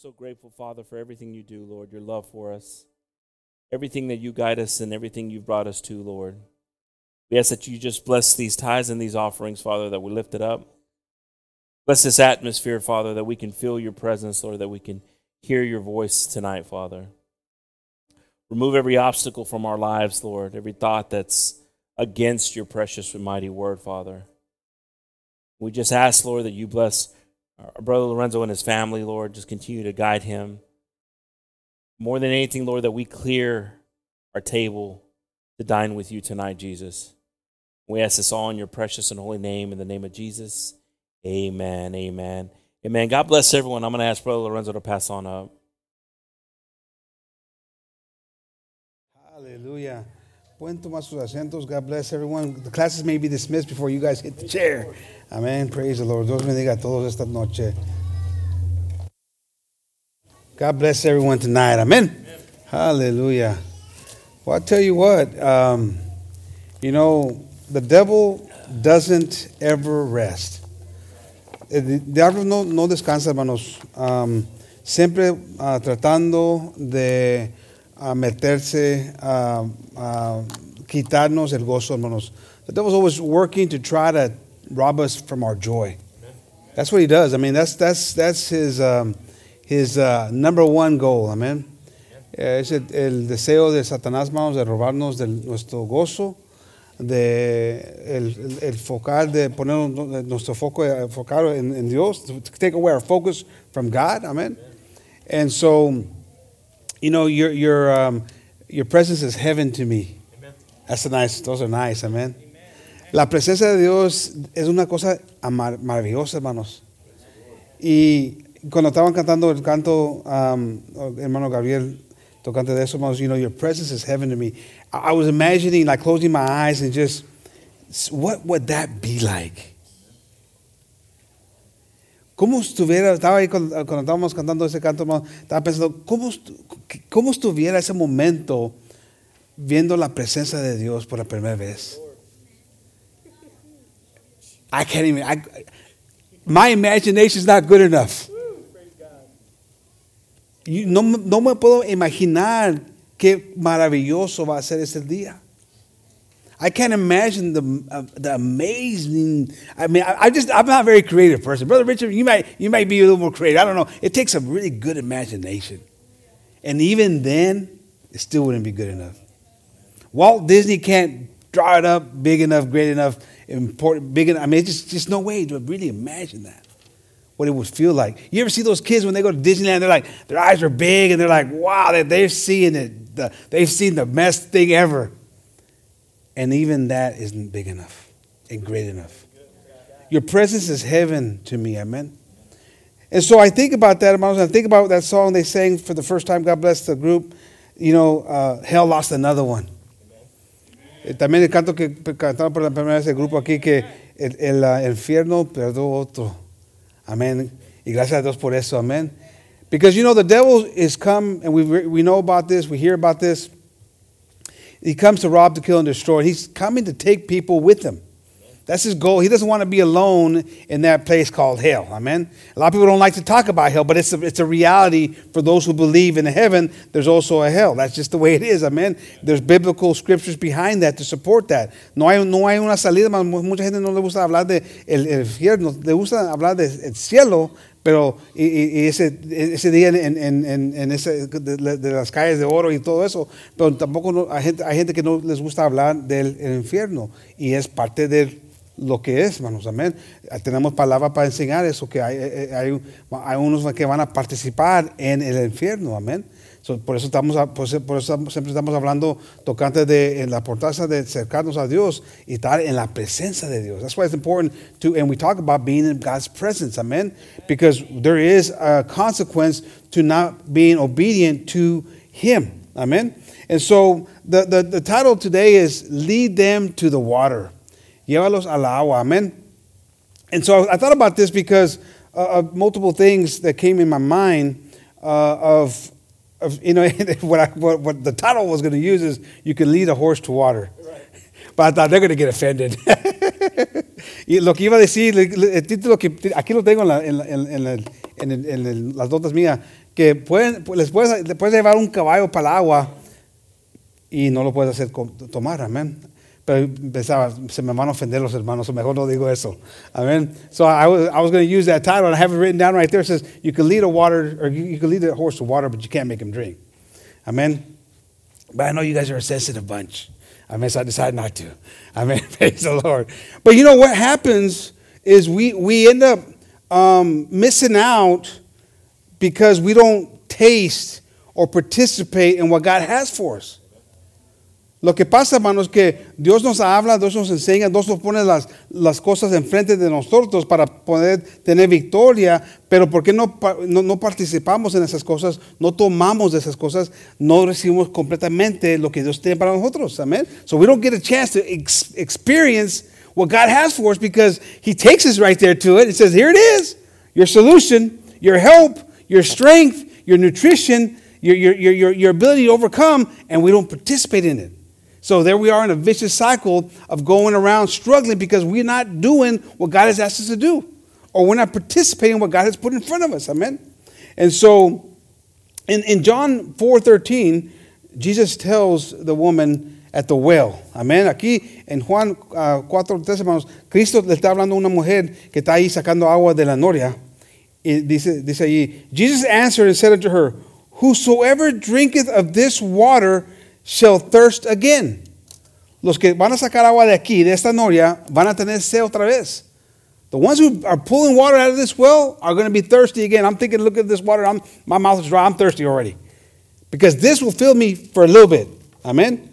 so grateful, Father, for everything you do, Lord, your love for us, everything that you guide us, and everything you've brought us to, Lord. We ask that you just bless these tithes and these offerings, Father, that we lift it up. Bless this atmosphere, Father, that we can feel your presence, Lord, that we can hear your voice tonight, Father. Remove every obstacle from our lives, Lord, every thought that's against your precious and mighty word, Father. We just ask, Lord, that you bless our brother Lorenzo and his family, Lord. Just continue to guide him. More than anything, Lord, that we clear our table to dine with you tonight, Jesus. We ask this all in your precious and holy name, in the name of Jesus. Amen. Amen. Amen. God bless everyone. I'm going to ask Brother Lorenzo to pass on up. Hallelujah. Pueden tomar sus asientos. God bless everyone. The classes may be dismissed before you guys hit the chair. Amen. Praise the Lord. Dios bendiga a todos esta noche. God bless everyone tonight. Amen. Hallelujah. Well, I'll tell you what, um, you know, the devil doesn't ever rest. El diablo no, no descansa, hermanos. Um, siempre uh, tratando de uh, meterse, uh, uh, quitarnos el gozo, hermanos. The devil's always working to try to rob us from our joy. That's what he does. I mean, that's that's that's his um, his uh, number one goal. Amen. Eh, Es el, el deseo de Satanás, hermanos, de robarnos de nuestro gozo, de el, el, focar, de poner nuestro foco enfocado en, en Dios, to take away our focus from God. Amen. And so, you know, your your um, your presence is heaven to me. That's a nice. Those are nice. Amen. La presencia de Dios es una cosa amar- maravillosa, hermanos. Y cuando estaban cantando el canto, um, hermano Gabriel, tocante de eso, hermanos, you know, your presence is heaven to me. I I was imagining, like, closing my eyes and just, what would that be like? ¿Cómo estuviera, estaba ahí cuando, cuando estábamos cantando ese canto, estaba pensando, ¿cómo, ¿cómo estuviera ese momento viendo la presencia de Dios por la primera vez? I can't even, I, my imagination is not good enough. No, no me puedo imaginar qué maravilloso va a ser ese día. I can't imagine the, uh, the amazing. I mean, I, I just I'm not a very creative person, brother Richard. You might you might be a little more creative. I don't know. It takes a really good imagination, and even then, it still wouldn't be good enough. Walt Disney can't draw it up big enough, great enough, important, big enough. I mean, it's just just no way to really imagine that. What it would feel like. You ever see those kids when they go to Disneyland? They're like, their eyes are big, and they're like, wow, they, they've seen it. The, they've seen the best thing ever. And even that isn't big enough and great enough. Your presence is heaven to me, amen. And so I think about that. I think about that song they sang for the first time. God bless the group. You know, uh, hell lost another one. Eh, También el canto que cantaron por la primera vez el grupo aquí que el, el, ah, infierno perdió otro. Amén. Y gracias a Dios por eso. Amén. Because you know the devil is come and we we know about this. We hear about this. He comes to rob, to kill, and destroy. He's coming to take people with him. That's his goal. He doesn't want to be alone in that place called hell. Amen. A lot of people don't like to talk about hell, but it's a, it's a reality for those who believe in heaven. There's also a hell. That's just the way it is. Amen. There's biblical scriptures behind that to support that. No hay, no hay una salida. Mucha gente no le gusta hablar de el, el infierno. Le gusta hablar del cielo, pero y, y- ese, día en, en, de, las calles de oro y todo eso, pero tampoco no- hay, gente, que no les gusta hablar del el infierno y es parte de lo que es, hermanos, amén. Tenemos palabra para enseñar eso, que hay, eh, hay, hay unos que van a participar en el infierno, amén. So, por eso estamos, por eso, por eso estamos- siempre estamos hablando tocante de en la importancia de a Dios y estar en la presencia de Dios. That's why it's important to, and we talk about being in God's presence, amen, because there is a consequence to not being obedient to Him, amen. And so the, the, the title today is Lead Them to the Water. Llévalos al agua, amen. And so I thought about this because uh, of multiple things that came in my mind uh, of, you know, what, I, what, what the title was going to use is you can lead a horse to water. But I thought they're going to get offended. y lo que iba a decir, el título que aquí lo tengo en, la- la- las notas mías que pueden, pues, les puedes, le puedes llevar un caballo para el agua y no lo puedes hacer tomar, amén. Pero pensaba, se me van a ofender los hermanos, o mejor no digo eso. Amén. So I was, I was going to use that title, and I have it written down right there. It says, You can lead a water, or you, you can lead a horse to water, but you can't make him drink. Amen. But I know you guys are a sensitive bunch. Amen. So I decided not to. Amen. Praise the Lord. But you know what happens is we, we end up um, missing out because we don't taste or participate in what God has for us. Lo que pasa, hermanos, que Dios nos habla, Dios nos enseña, Dios nos pone las, las cosas enfrente de nosotros para poder tener victoria, pero ¿por qué no, no, no participamos en esas cosas? No tomamos de esas cosas, no recibimos completamente lo que Dios tiene para nosotros. Amén. So we don't get a chance to ex- experience what God has for us because He takes us right there to it. He says, Here it is your solution, your help, your strength, your nutrition, your, your, your, your ability to overcome, and we don't participate in it. So there we are in a vicious cycle of going around struggling because we're not doing what God has asked us to do, or we're not participating in what God has put in front of us. Amen. And so in, in John 4:13, Jesus tells the woman at the well. Amén. Aquí en Juan uh, 4:13, hermanos, Cristo le está hablando a una mujer que está ahí sacando agua de la noria. Y dice, dice allí, Jesus answered and said unto her, Whosoever drinketh of this water shall thirst again. Los que van a sacar agua de aquí, de esta noria, van a tener sed otra vez. The ones who are pulling water out of this well are going to be thirsty again. I'm thinking, look at this water. I'm, my mouth is dry. I'm thirsty already. Because this will fill me for a little bit. Amen.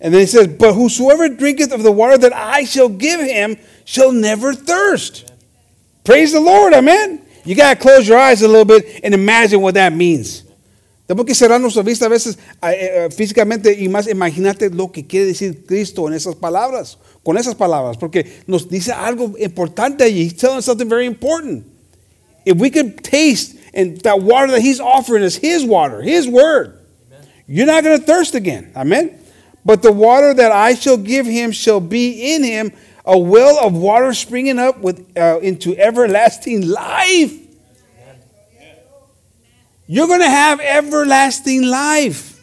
And then he says, But whosoever drinketh of the water that I shall give him shall never thirst. Praise the Lord. Amen. You got to close your eyes a little bit and imagine what that means. Tenemos que cerrar nuestra vista a veces eh, eh, físicamente y más imagínate lo que quiere decir Cristo en esas palabras, con esas palabras, porque nos dice algo importante allí. He's telling us something very important. If we could taste and that water that He's offering us, His water, His word, you're not going to thirst again. Amen. But the water that I shall give him shall be in him a well of water springing up with, uh, into everlasting life. You're going to have everlasting life.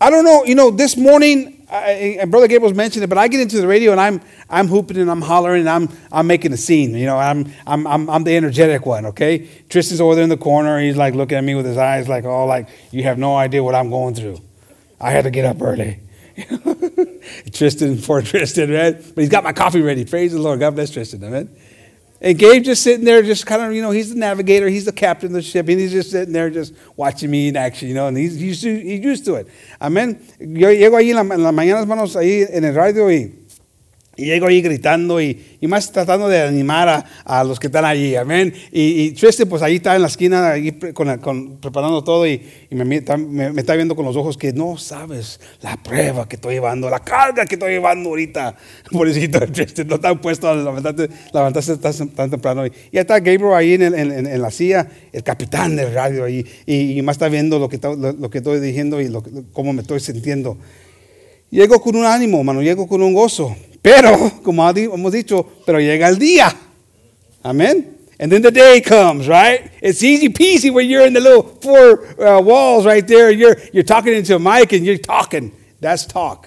I don't know, you know, this morning, I, and Brother Gabriel's mentioned it, but I get into the radio and I'm, I'm hooping and I'm hollering and I'm, I'm making a scene. You know, I'm, I'm, I'm, I'm the energetic one, okay? Tristan's over there in the corner. He's like looking at me with his eyes like, oh, like, you have no idea what I'm going through. I had to get up early. Tristan, for Tristan, right? But he's got my coffee ready. Praise the Lord. God bless Tristan, amen? And Gabe just sitting there, just kind of, you know, he's the navigator, he's the captain of the ship, and he's just sitting there, just watching me in action, you know, and he's, he's, he's used to it. Amén. Yo llego ahí en, la, en las mañanas, hermanos, ahí en el radio y, y llego ahí gritando y, y más tratando de animar a, a los que están allí, amén. Y, y Tristan, pues ahí está en la esquina, ahí con, con- preparando todo y, y me, me- me está viendo con los ojos que no sabes la prueba que estoy llevando, la carga que estoy llevando ahorita. Pobrecito Tristan, no está puesto a levantarse, levantarse tan, tan temprano. Y ya está Gabriel ahí en, el- en- en- la silla, el capitán del radio ahí, y, más está viendo lo que, lo, lo que estoy diciendo y lo cómo me estoy sintiendo. Llego con un ánimo, hermano, llego con un gozo. Pero, como hemos dicho, pero llega el día. Amen. And then the day comes, right? It's easy peasy when you're in the little four uh, walls right there. You're, you're talking into a mic and you're talking. That's talk.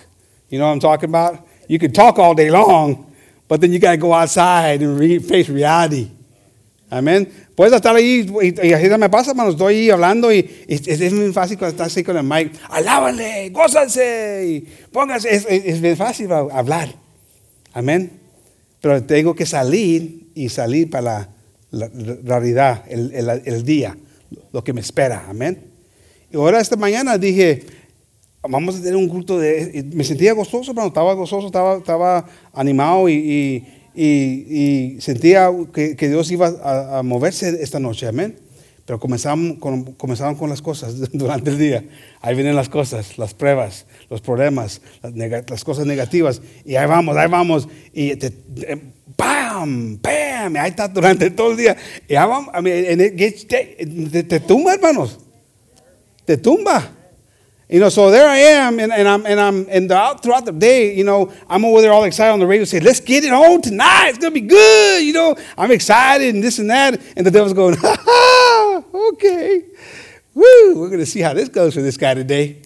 You know what I'm talking about? You can talk all day long, but then you got to go outside and re- face reality. Amén. Puedes estar ahí y, y así me pasa, hermano. Estoy ahí hablando y, y es, es fácil cuando estás así con el mic. Alábanle, gózanse y es bien fácil hablar. Amén. Pero tengo que salir y salir para la, realidad, el, el, día, lo que me espera. Amén. Y ahora esta mañana dije, vamos a tener un culto de... Me sentía gozoso, hermano. Estaba gozoso, estaba, estaba animado y- y sentía que, que Dios iba a, a moverse esta noche. Amén. Pero comenzaron con, comenzaron con las cosas durante el día. Ahí vienen las cosas, las pruebas, los problemas, las, las cosas negativas. Y ahí vamos, ahí vamos. Y te, te- ¡pam! ¡pam! Y ahí está durante todo el día. Y ahí vamos, te, te- tumba, hermanos. Te tumba. You know, so there I am, and, I'm and I'm and out throughout the day, you know, I'm over there all excited on the radio, saying, "Let's get it on tonight. It's gonna be good." You know, I'm excited and this and that, and the devil's going, "Ha ha, Oh, okay, woo, we're gonna see how this goes for this guy today."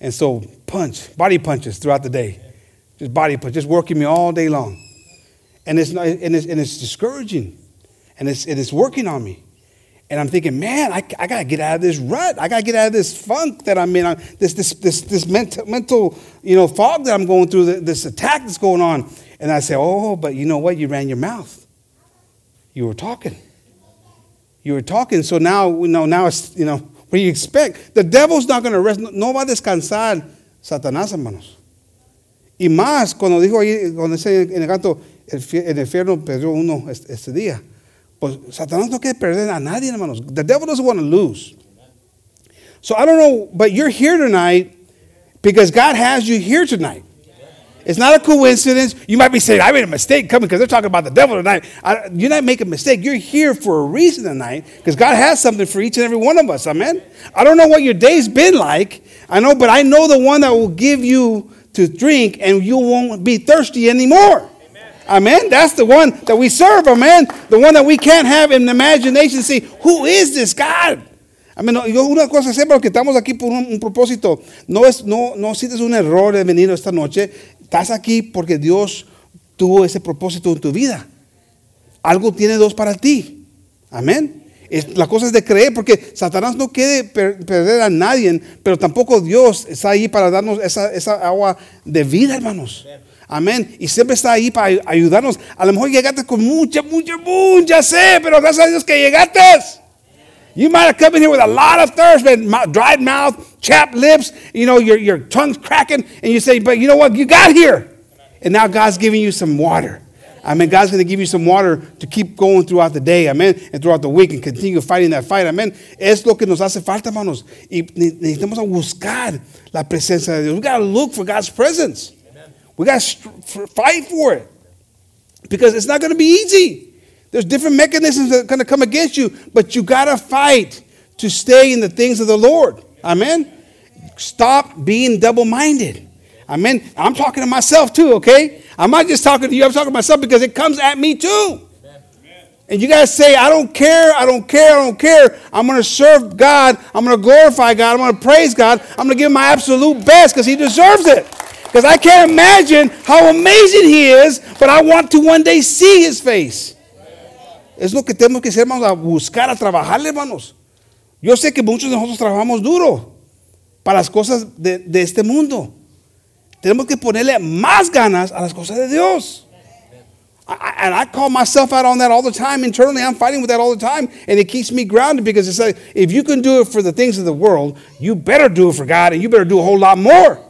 And so, punch, body punches throughout the day, just body punch, just working me all day long, and it's not, and it's and it's discouraging, and it's and it's working on me. And I'm thinking, man, I, I got to get out of this rut. I got to get out of this funk that I'm in, I'm, this, this, this, this mental, mental you know, fog that I'm going through, this attack that's going on. And I say, oh, but you know what? You ran your mouth. You were talking. You were talking. So now, you know, now it's, you know, what do you expect? The devil's not going to rest. No va a descansar Satanás, hermanos. Y más, cuando dijo ahí, cuando dice en el canto, el infierno perdió uno este día. Pues Satanás no quiere perder a nadie, hermanos. The devil doesn't want to lose. So I don't know, but you're here tonight because God has you here tonight. It's not a coincidence. You might be saying, I made a mistake coming because they're talking about the devil tonight. I, you're not making a mistake. You're here for a reason tonight because God has something for each and every one of us. Amen. I don't know what your day's been like. I know, but I know the one that will give you to drink and you won't be thirsty anymore. Amen. That's the one that we serve. Amen. The one that we can't have in imagination. See, who is this God? Amén. Yo una cosa sé, porque estamos aquí por un, un, propósito. No es, no, no sientes un error de venir esta noche. Estás aquí porque Dios tuvo ese propósito en tu vida. Algo tiene Dios para ti. Amén. La cosa es de creer, porque Satanás no quiere per, perder a nadie, pero tampoco Dios está ahí para darnos esa, agua de vida, hermanos. Amén. Amén. Y siempre está ahí para ayudarnos. A lo mejor llegaste con mucha, mucha, mucha sed, pero gracias a Dios que llegaste. You might have come in here with a lot of thirst, but dried mouth, chapped lips, you know, your, your tongue's cracking, and you say, but you know what? You got here. And now God's giving you some water. I mean, God's going to give you some water to keep going throughout the day. Amen. And throughout the week and continue fighting that fight. Amen. Es lo que nos hace falta, hermanos. Y necesitamos buscar la presencia de Dios. We got to look for God's presence. We got to fight for it because it's not going to be easy. There's different mechanisms that are going to come against you, but you got to fight to stay in the things of the Lord. Amen. Stop being double minded. Amen. I'm talking to myself too, okay? I'm not just talking to you, I'm talking to myself because it comes at me too. And you guys say, I don't care, I don't care, I don't care. I'm going to serve God. I'm going to glorify God. I'm going to praise God. I'm going to give my absolute best because He deserves it. Because I can't imagine how amazing He is, but I want to one day see His face. Es lo que tenemos que hacer, hermanos, a buscar, a trabajar, hermanos. Yo sé que muchos de nosotros trabajamos duro para las cosas de, de este mundo. Tenemos que ponerle más ganas a las cosas de Dios. I, and I call myself out on that all the time internally. I'm fighting with that all the time, and it keeps me grounded because it's like if you can do it for the things of the world, you better do it for God, and you better do a whole lot more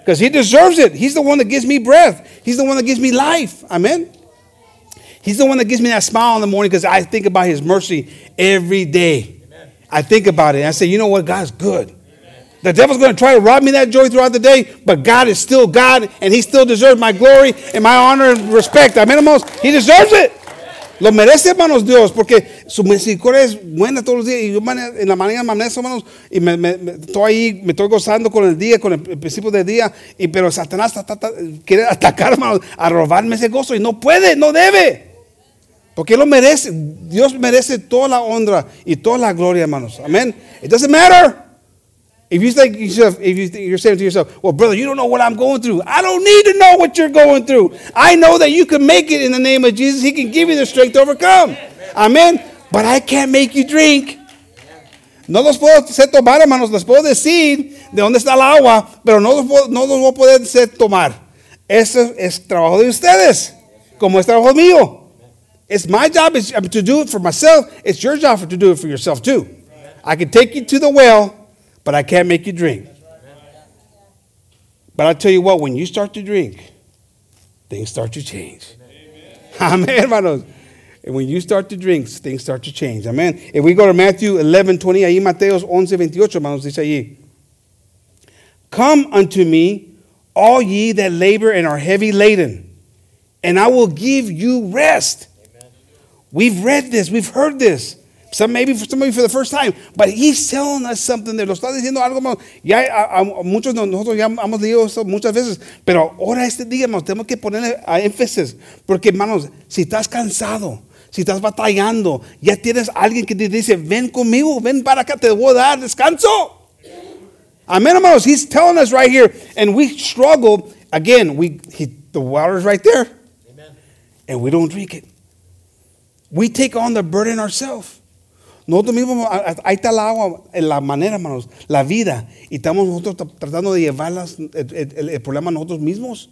because He deserves it. He's the one that gives me breath, He's the one that gives me life. Amen. He's the one that gives me that smile in the morning because I think about His mercy every day. Amen. I think about it. And I say, you know what? God's good. The devil's going to try to rob me that joy throughout the day, but God is still God, and He still deserves my glory and my honor and respect. Amen, hermanos. He deserves it. Lo merece, hermanos, Dios, porque su misericordia es buena todos los días. Y yo en la mañana me amanezco, hermanos, y me, me, me, estoy ahí, me estoy gozando con el día, con el, el principio del día. Y, pero Satanás ta, ta, ta, quiere atacar, hermanos, a robarme ese gozo. Y no puede, no debe. Porque lo merece. Dios merece toda la honra y toda la gloria, hermanos. Amén. It doesn't matter. If you think yourself, if you think, you're saying to yourself, well, brother, you don't know what I'm going through. I don't need to know what you're going through. I know that you can make it in the name of Jesus. He can give you the strength to overcome. Amen. But I can't make you drink. No los puedo hacer tomar, hermanos. Les puedo decir de dónde está el agua, pero no los, puedo, no los voy a poder hacer tomar. Eso es trabajo de ustedes, como es trabajo mío. It's my job is um, to do it for myself. It's your job to do it for yourself too. I can take you to the well but I can't make you drink. But I'll tell you what, when you start to drink, things start to change. Amen, hermanos. And when you start to drink, things start to change. Amen. If we go to Matthew 11, 20, ahí Mateos 11, 28, hermanos, dice allí. Come unto me, all ye that labor and are heavy laden, and I will give you rest. We've read this, we've heard this. Some maybe for some of you for the first time, but he's telling us something there. Lo está diciendo algo más. Ya a, a- a muchos de nosotros ya hemos leído eso muchas veces, pero ahora este día, hermanos, tenemos que ponerle a énfasis, porque hermanos, si estás cansado, si estás batallando, ya tienes alguien que te dice, ven conmigo, ven para acá, te voy a dar descanso. Amen, hermanos. He's telling us right here, and we struggle again. We he, the water's right there, Amen. and we don't drink it. We take on the burden ourselves. Nosotros mismos, ahí está el agua, la manera, hermanos, la vida, y estamos nosotros tratando de llevar las- el, el- el problema nosotros mismos.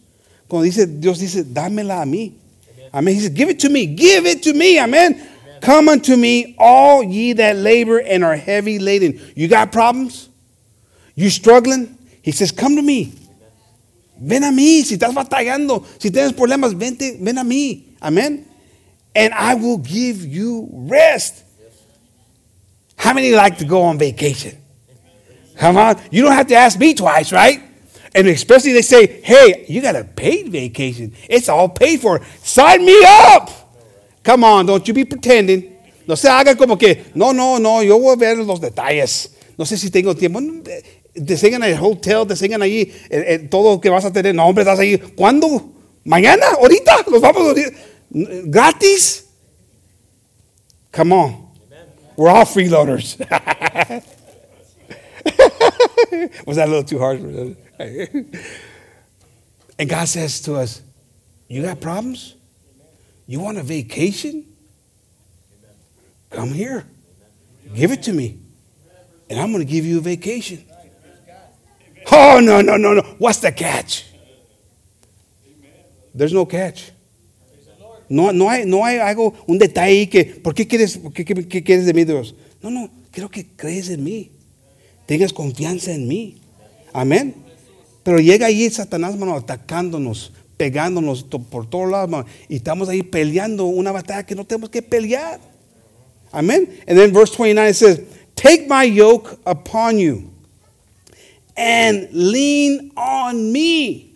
Cuando dice, Dios dice, dámela a mí. Amen. He says, give it to me, give it to me. Amen. Come unto me, all ye that labor and are heavy laden. You got problems? You struggling? He says, come to me. Ven a mí. Si estás batallando, si tienes problemas, vente, ven a mí. Amen. And I will give you rest. How many like to go on vacation? Come on. You don't have to ask me twice, right? And especially they say, hey, you got a paid vacation. It's all paid for. Sign me up. Come on, don't you be pretending. No se haga como que, no, no, no, yo voy a ver los detalles. No sé si tengo tiempo. Te el hotel, te enseñan allí eh, eh, todo lo que vas a tener. No, hombre, estás ahí. ¿Cuándo? ¿Mañana? ¿Ahorita? ¿Los vamos ahorita? ¿Gratis? Come on. We're all freeloaders. Was that a little too hard? and God says to us, You got problems? You want a vacation? Come here. Give it to me. And I'm going to give you a vacation. Oh, no, no, no, no. What's the catch? There's no catch. No, no, hay, no hay algo, un detalle que, ¿por qué quieres, qué, quieres de mí, Dios? No, no, quiero que crees en mí. Tengas confianza en mí. Amén. Pero llega ahí Satanás, mano, atacándonos, pegándonos por todos lados, y estamos ahí peleando una batalla que no tenemos que pelear. Amén. And then verse 29 says, Take my yoke upon you and lean on me.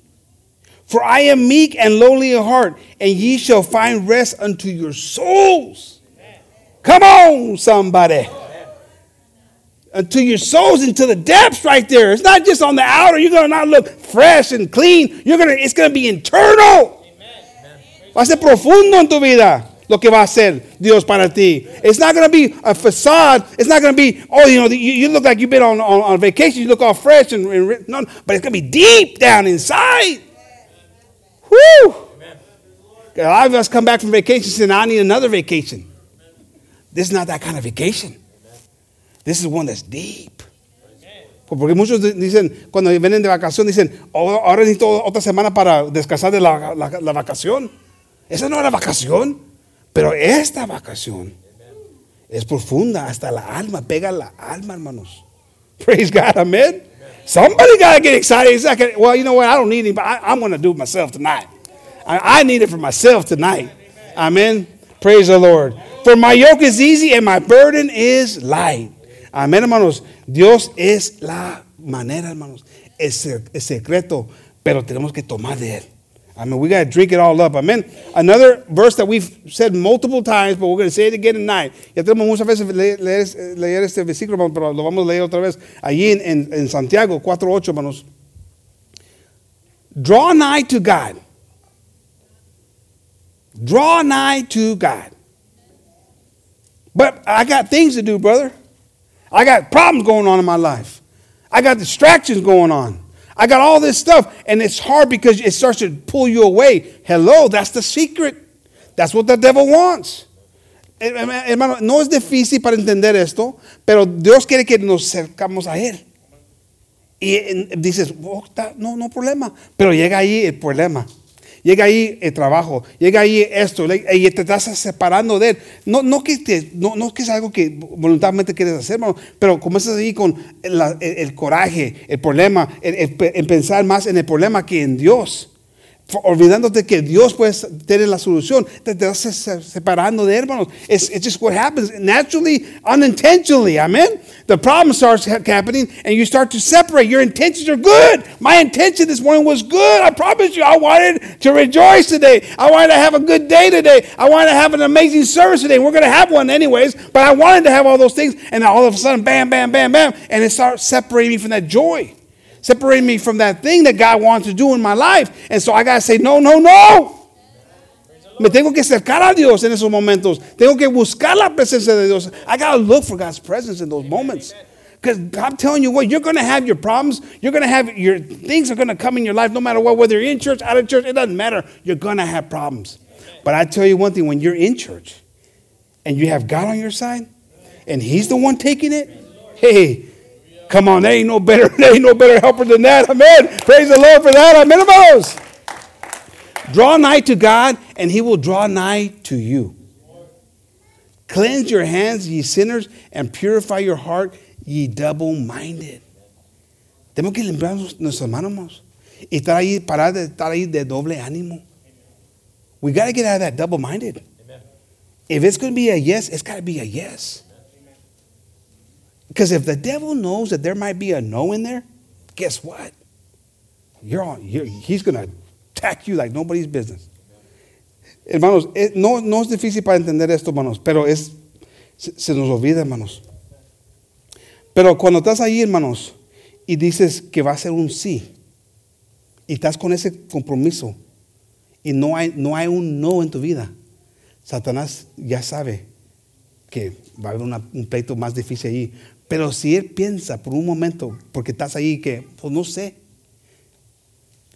For I am meek and lowly in heart, and ye shall find rest unto your souls. Come on, somebody. Unto your souls, into the depths right there. It's not just on the outer. You're going to not look fresh and clean. You're gonna, it's going to be internal. Va a ser profundo en tu vida lo que va a hacer Dios para ti. It's not going to be a facade. It's not going to be, oh, you know, you, you look like you've been on, on, on vacation. You look all fresh and, and no, but it's going to be deep down inside. Woo! A lot of us come back from vacation saying, I need another vacation. This is not that kind of vacation. This is one that's deep. Porque muchos di- dicen, cuando "Oh, necesito otra semana para descansar de la, vacación. Esa no era vacación, pero esta vacación es profunda, hasta la alma, pega la alma, hermanos. Praise God, amen. Somebody got to get excited. It's like, well, you know what? I don't need anybody. I, I'm going to do it myself tonight. I, I need it for myself tonight. Amen. Praise the Lord. For my yoke is easy and my burden is light. Amén, hermanos. Dios es la manera, hermanos. Es el, el secreto, pero tenemos que tomar de él. I mean, we got to drink it all up. Amen. Another verse that we've said multiple times, but we're going to say it again tonight. Ya tenemos muchas veces leer, leer, leer este versículo, pero lo vamos a leer otra vez. Allí en, en, en Santiago 4.8, hermanos. Draw nigh to God. Draw nigh to God. But I got things to do, brother. I got problems going on in my life. I got distractions going on. I got all this stuff, and it's hard because it starts to pull you away. Hello, that's the secret. That's what the devil wants. Eh, eh, Hermano, no es difícil para entender esto, pero Dios quiere que nos acercamos a Él. Y eh, dices, "Oh, no, no problema. Pero llega ahí el problema. Llega ahí el trabajo. Llega ahí esto. Y te estás separando de él. No, no, que, es algo que voluntariamente quieres hacer, hermano, pero comienzas ahí con el, coraje, el problema, el pensar más en el problema que en Dios. Olvidándote que Dios puede tener la solución, te, se- separando de hermanos. It's, it's just what happens naturally, unintentionally. Amen. The problem starts happening, and you start to separate. Your intentions are good. My intention this morning was good. I promise you, I wanted to rejoice today. I wanted to have a good day today. I wanted to have an amazing service today. We're going to have one anyways, but I wanted to have all those things, and all of a sudden, bam, bam, bam, bam, and it starts separating me from that joy separating me from that thing that God wants to do in my life. And so I got to say, no, no, no. Me tengo que acercar a Dios en esos momentos. Tengo que buscar la presencia de Dios. I got to look for God's presence in those moments. Because I'm telling you what, you're going to have your problems. You're going to have your things are going to come in your life no matter what, whether you're in church, out of church, it doesn't matter. You're going to have problems. But I tell you one thing when you're in church and you have God on your side and He's the one taking it, hey, Come on, there ain't no better, there ain't no better helper than that. Amen. Praise the Lord for that. Amen, hermanos. Draw nigh to God, and He will draw nigh to you. Cleanse your hands, ye sinners, and purify your heart, ye double-minded. Tenemos que limpiar nuestras manos y estar ahí, parar de estar ahí de doble ánimo. We got to get out of that double-minded. If it's going to be a yes, it's got to be a yes. Because if the devil knows that there might be a no in there, guess what? You're on, you're, he's going to attack you like nobody's business. Hermanos, eh, no, no es difícil para entender esto, hermanos, pero es, se, se nos olvida, hermanos. Pero cuando estás ahí, hermanos, y dices que va a ser un sí, y estás con ese compromiso, y no hay, no hay un no en tu vida, Satanás ya sabe que va a haber una- un pleito más difícil allí. Pero si él piensa por un momento, porque estás ahí, que pues no sé,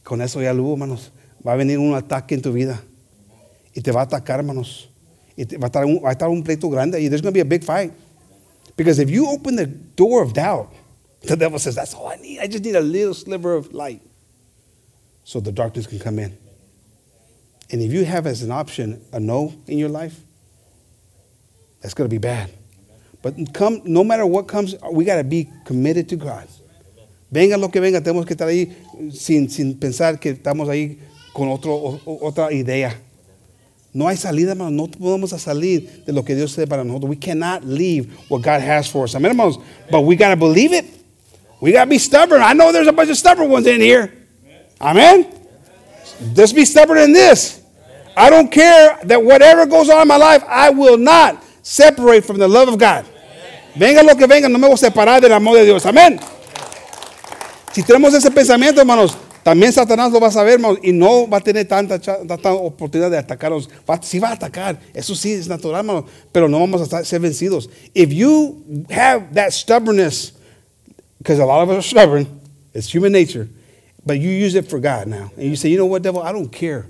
con eso ya lo hubo, hermanos. Va a venir un ataque en tu vida y te va a atacar, hermanos. Y te- va, a estar un, va a estar un pleito grande y there's going to be a big fight. Because if you open the door of doubt, the devil says, That's all I need. I just need a little sliver of light so the darkness can come in. And if you have as an option a no in your life, that's going to be bad. But come, no matter what comes, we got to be committed to God. Venga lo que venga, tenemos que estar ahí sin, sin pensar que estamos ahí con otro, o- otra idea. No hay salida, hermanos. No podemos salir de lo que Dios tiene para nosotros. We cannot leave what God has for us. Amen, hermanos. But we got to believe it. We got to be stubborn. I know there's a bunch of stubborn ones in here. Amen. Just be stubborn in this. I don't care that whatever goes on in my life, I will not separate from the love of God. Venga lo que venga, no me voy a separar del amor de Dios. Amén. Si tenemos ese pensamiento, hermanos, también Satanás lo va a saber, hermanos, y no va a tener tanta, tanta oportunidad de atacarnos. Va, sí va a atacar, eso sí es natural, hermanos, pero no vamos a estar- ser vencidos. If you have that stubbornness, because a lot of us are stubborn, it's human nature, but you use it for God now. And you say, you know what, devil, I don't care.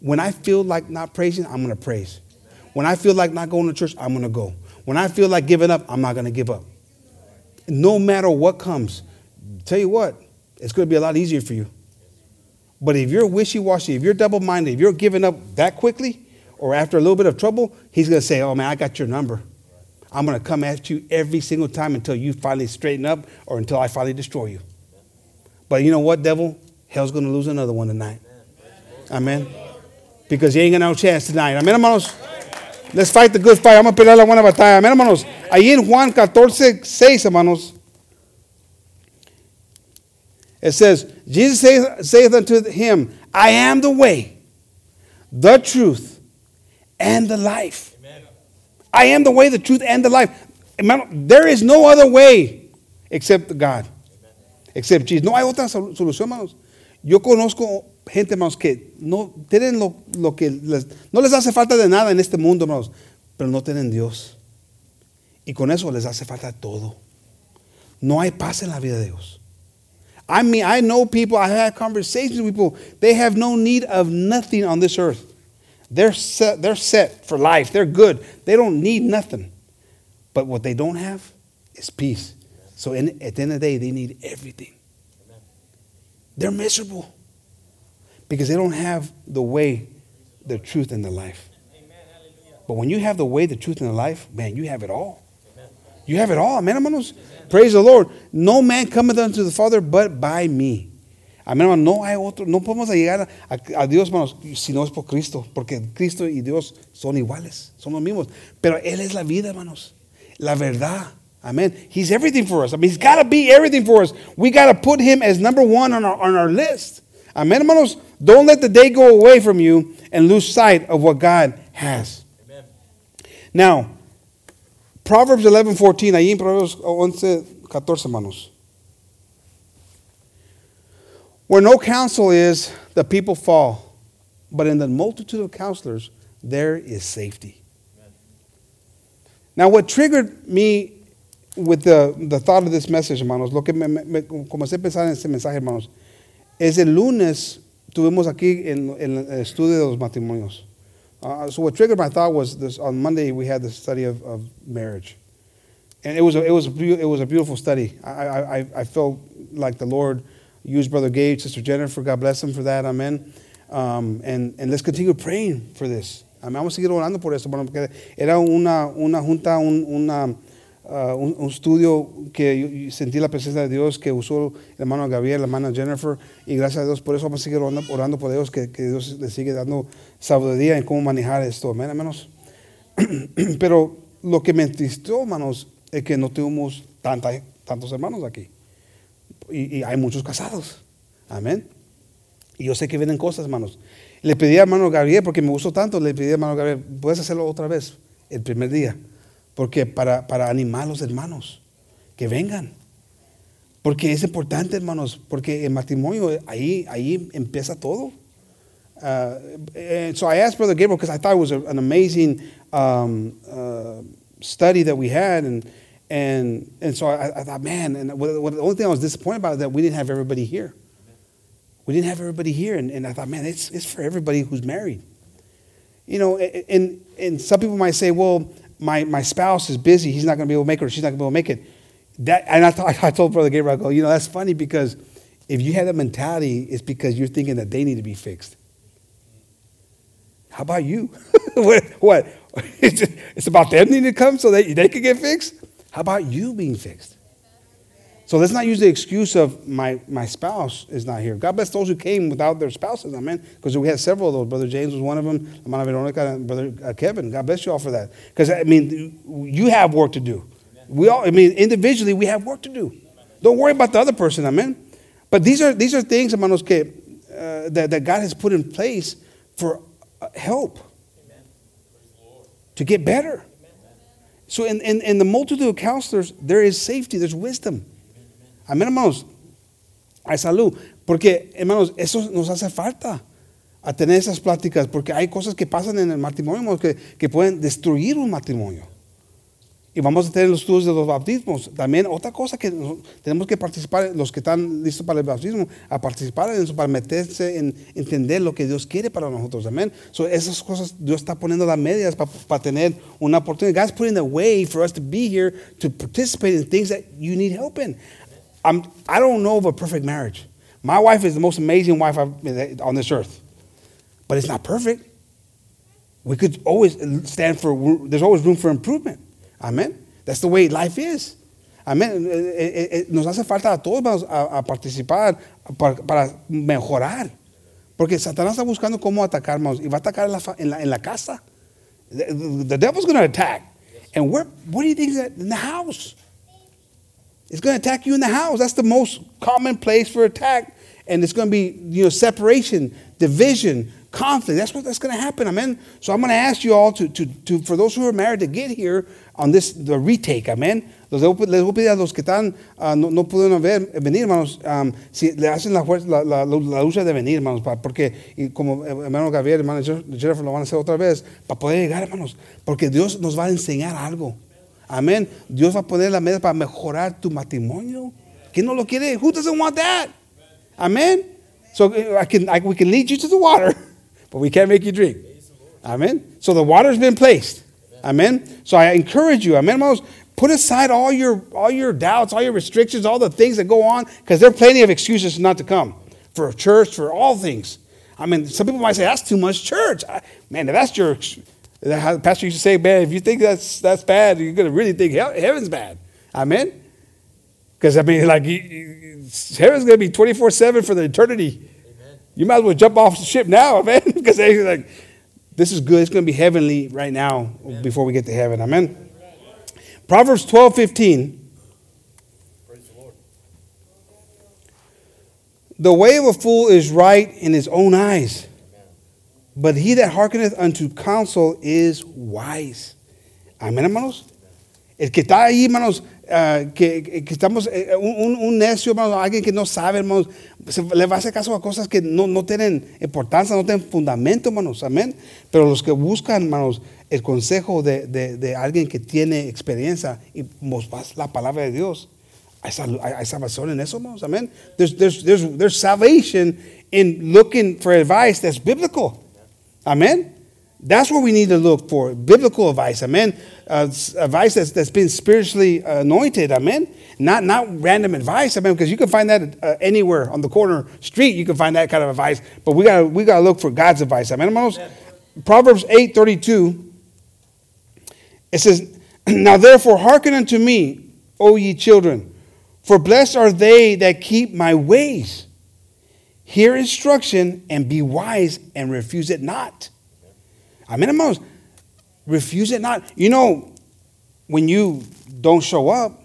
When I feel like not praising, I'm going to praise. When I feel like not going to church, I'm going to go. When I feel like giving up, I'm not going to give up. No matter what comes, tell you what, it's going to be a lot easier for you. But if you're wishy washy, if you're double minded, if you're giving up that quickly, or after a little bit of trouble, he's going to say, Oh man, I got your number. I'm going to come at you every single time until you finally straighten up or until I finally destroy you. But you know what, devil? Hell's going to lose another one tonight. Amen. Because you ain't got no chance tonight. Amen, hermanos. Let's fight the good fight. Vamos a pelear la buena batalla. Amén, hermanos. Ahí en Juan 14, 6, hermanos. It says, Jesus saith, saith unto him, I am the way, the truth, and the life. I am the way, the truth, and the life. There is no other way except God. Except Jesus. No hay otra solución, hermanos. Yo conozco gente, hermanos, que no tienen lo, lo que les, no les hace falta de nada en este mundo, hermanos, pero no tienen Dios. Y con eso les hace falta todo. No hay paz en la vida de Dios. I mean, I know people, I have conversations with people, they have no need of nothing on this earth. They're set, they're set for life. They're good. They don't need nothing. But what they don't have is peace. So in, at the end of the day, they need everything. They're miserable because they don't have the way, the truth, and the life. But when you have the way, the truth, and the life, man, you have it all. You have it all. Amen, hermanos. Praise the Lord. No man cometh unto the Father but by me. Amén, hermano, no hay otro, no podemos llegar a, a Dios, hermanos, si no es por Cristo, porque Cristo y Dios son iguales, son los mismos. Pero Él es la vida, hermanos, la verdad. Amen. He's everything for us. I mean, He's got to be everything for us. We got to put Him as number one on our, on our list. Amen, hermanos. Don't let the day go away from you and lose sight of what God has. Amen. Now, Proverbs 11, 14, ahí en Proverbios 11, 14, hermanos. Where no counsel is, the people fall, but in the multitude of counselors, there is safety. Now, what triggered me with the, the thought of this message, hermanos, lo que me, me, me comencé a pensar en este mensaje, hermanos, es el lunes tuvimos aquí en, en el estudio de los matrimonios. Uh, so what triggered my thought was this on Monday we had the study of, of marriage, and it was a, it was a, it was a beautiful study. I, I I- felt like the Lord used Brother Gabe, Sister Jennifer. God bless them for that. Amen. Um, and and let's continue praying for this. Amén. Vamos a seguir orando por porque era una una junta un, una un, estudio que sentí la presencia de Dios que usó el hermano Gabriel, la hermana Jennifer, y gracias a Dios por eso vamos a seguir orando, orando por Dios, que, que Dios le sigue dando sabiduría en cómo manejar esto, amén, hermanos. Pero lo que me entristó, hermanos, es que no tuvimos tanta, tantos hermanos aquí. Y, y hay muchos casados, amén. Y yo sé que vienen cosas, hermanos. Le pedí a hermano Gabriel, porque me gustó tanto, le pedí a hermano Gabriel, puedes hacerlo otra vez, el primer día. Porque para, para animar a los hermanos, que vengan. Porque es importante, hermanos, porque el matrimonio, ahí, ahí empieza todo. Uh, so I asked Brother Gabriel because I thought it was an amazing um, uh, study that we had, and and and so I, I thought, man, and what, what, the only thing I was disappointed about is that we didn't have everybody here. We didn't have everybody here, and, and I thought, man, it's it's for everybody who's married. You know, and and some people might say, well, my my spouse is busy; he's not going to be able to make it, or she's not going to be able to make it. That and I, thought, I told Brother Gabriel, I go, you know, that's funny because if you have that mentality, it's because you're thinking that they need to be fixed. How about you? what? what? It's, it's about them needing to come so that they can get fixed? How about you being fixed? So let's not use the excuse of my, my spouse is not here. God bless those who came without their spouses, amen. Because we had several of those. Brother James was one of them, Hermana Veronica, and Brother uh, Kevin. God bless you all for that. Because, I mean, you have work to do. We all, I mean, individually, we have work to do. Don't worry about the other person, amen. But these are, these are things, hermanos, que, uh, that, that God has put in place for uh, help to get better. So, in, in, in the multitude of counselors, there is safety, there's wisdom. Amén, hermanos. Hay salud. Porque, hermanos, eso nos hace falta a tener esas pláticas, porque hay cosas que pasan en el matrimonio que, que pueden destruir un matrimonio. Y vamos a tener los estudios de los bautismos. También otra cosa que tenemos que participar, los que están listos para el bautismo, a participar en eso, para meterse en entender lo que Dios quiere para nosotros. Amén. So esas cosas Dios está poniendo las medias para tener una oportunidad. God's putting the way for us to be here to participate in things that you need help in. I'm, I don't know of a perfect marriage. My wife is the most amazing wife I've, on this earth, but it's not perfect. We could always stand for, there's always room for improvement. Amen. That's the way life is. Amén. Eh, eh, eh, Nos hace falta a todos a, participar para, mejorar. Porque Satanás está buscando cómo atacarnos y va a atacar en la, en la, en la casa. The, the- the devil's going to attack. And where, what do you think is? In the house. It's going to attack you in the house. That's the most common place for attack. And it's going to be, you know, separation, division, conflict. That's what that's going to happen. Amen. So I'm going to ask you all to, to, to, for those who are married, to get here on this, the retake. Amen. Les voy a pedir a los que están, ah, no, no pudieron venir, hermanos, si le hacen la, fuerza, la, la, lucha de venir, hermanos, porque, y como eh, hermano Gabriel, hermano Jennifer lo van a hacer otra vez, para poder llegar, hermanos, porque Dios nos va a enseñar algo. Amén. Dios va a poner la meta para mejorar tu matrimonio. ¿Quién no lo quiere? Who doesn't want that? Amen. So I can, I, we can lead you to the water, but we can't make you drink. Amen. So the water's been placed. Amen. So I encourage you, amen, hermanos, put aside all your all your doubts, all your restrictions, all the things that go on, because there are plenty of excuses not to come for church, for all things. I mean, some people might say that's too much church. I- Man, if that's your the pastor used to say, man, if you think that's that's bad, you're gonna really think hell, heaven's bad. Amen. Because, I mean, like, you- you- heaven's going to be 24 7 for the eternity. You might as well jump off the ship now, man. Because they're like, this is good. It's going to be heavenly right now before we get to heaven. Amen. Proverbs 12 15. Praise The Lord. The way of a fool is right in his own eyes, but he that hearkeneth unto counsel is wise. Amén, hermanos. El que está ahí, hermanos, ah, que, que- estamos, eh, un, un- necio, hermanos, alguien que no sabe, hermanos, se- le va a hacer caso a cosas que no, no tienen importancia, no tienen fundamento, hermanos, amén. Pero los que buscan, hermanos, el consejo de, de- de alguien que tiene experiencia y la palabra de Dios, hay- hay salvación en eso, hermanos, amén. There's, there's, there's, there's salvation in looking for advice that's biblical. Amen. That's what we need to look for biblical advice. Amen. Uh, advice that's, that's been spiritually anointed. Amen. Not, not random advice. Amen. Because you can find that uh, anywhere on the corner street. You can find that kind of advice. But we got we to look for God's advice. Amen. Hermanos? Proverbs eight thirty two. It says, Now therefore hearken unto me, O ye children, for blessed are they that keep my ways. Hear instruction and be wise and refuse it not. Amen, most Refuse it not. You know, when you don't show up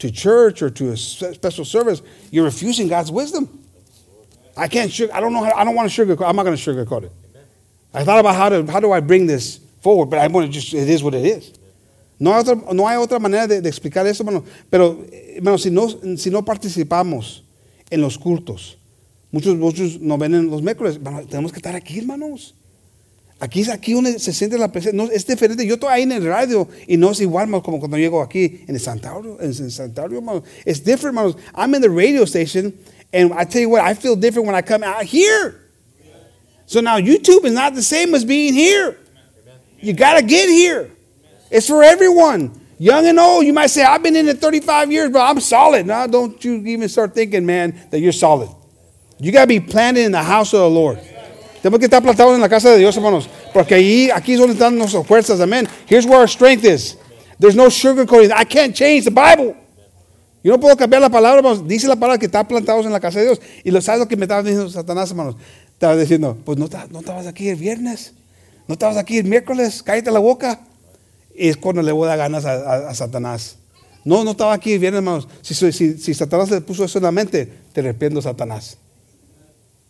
to church or to a special service, you're refusing God's wisdom. I can't. Sugar, I don't know. How, I don't want to sugarcoat. I'm not going to sugarcoat it. I thought about how to how do I bring this forward, but I want to just. It is what it is. No hay otra, no hay otra manera de, de explicar eso, hermano. Pero, hermano, si no, si no participamos en los cultos, muchos, muchos nos ven en los miércoles, hermano, tenemos que estar aquí, hermanos. Aquí es aquí donde se siente la presencia. No, es diferente. Yo estoy ahí en el radio y no es igual hermano, como cuando llego aquí en el Santuario. En el Santuario, hermano. It's different, hermanos. I'm in the radio station, and I tell you what, I feel different when I come out here. So now YouTube is not the same as being here. You got to get here. It's for everyone, young and old. You might say, I've been in it 35 years, but I'm solid. Now, don't you even start thinking, man, that you're solid. You got to be planted in the house of the Lord. Tenemos que estar plantados en la casa de Dios, hermanos. Porque ahí, aquí es donde están nuestras fuerzas. Amén. Here's where our strength is. There's no sugarcoating. I can't change the Bible. Yo no puedo cambiar la palabra, hermanos. Dice la palabra que está plantados en la casa de Dios. Y lo sabes lo que me estaba diciendo Satanás, hermanos. Estaba diciendo, pues no, ta- no estabas aquí el viernes. No estabas aquí el miércoles. Cállate la boca. Es cuando le voy a dar ganas a, Satanás. No, no estaba aquí el viernes, hermanos. Si, si, si Satanás le puso eso en la mente, te arrepiento, Satanás.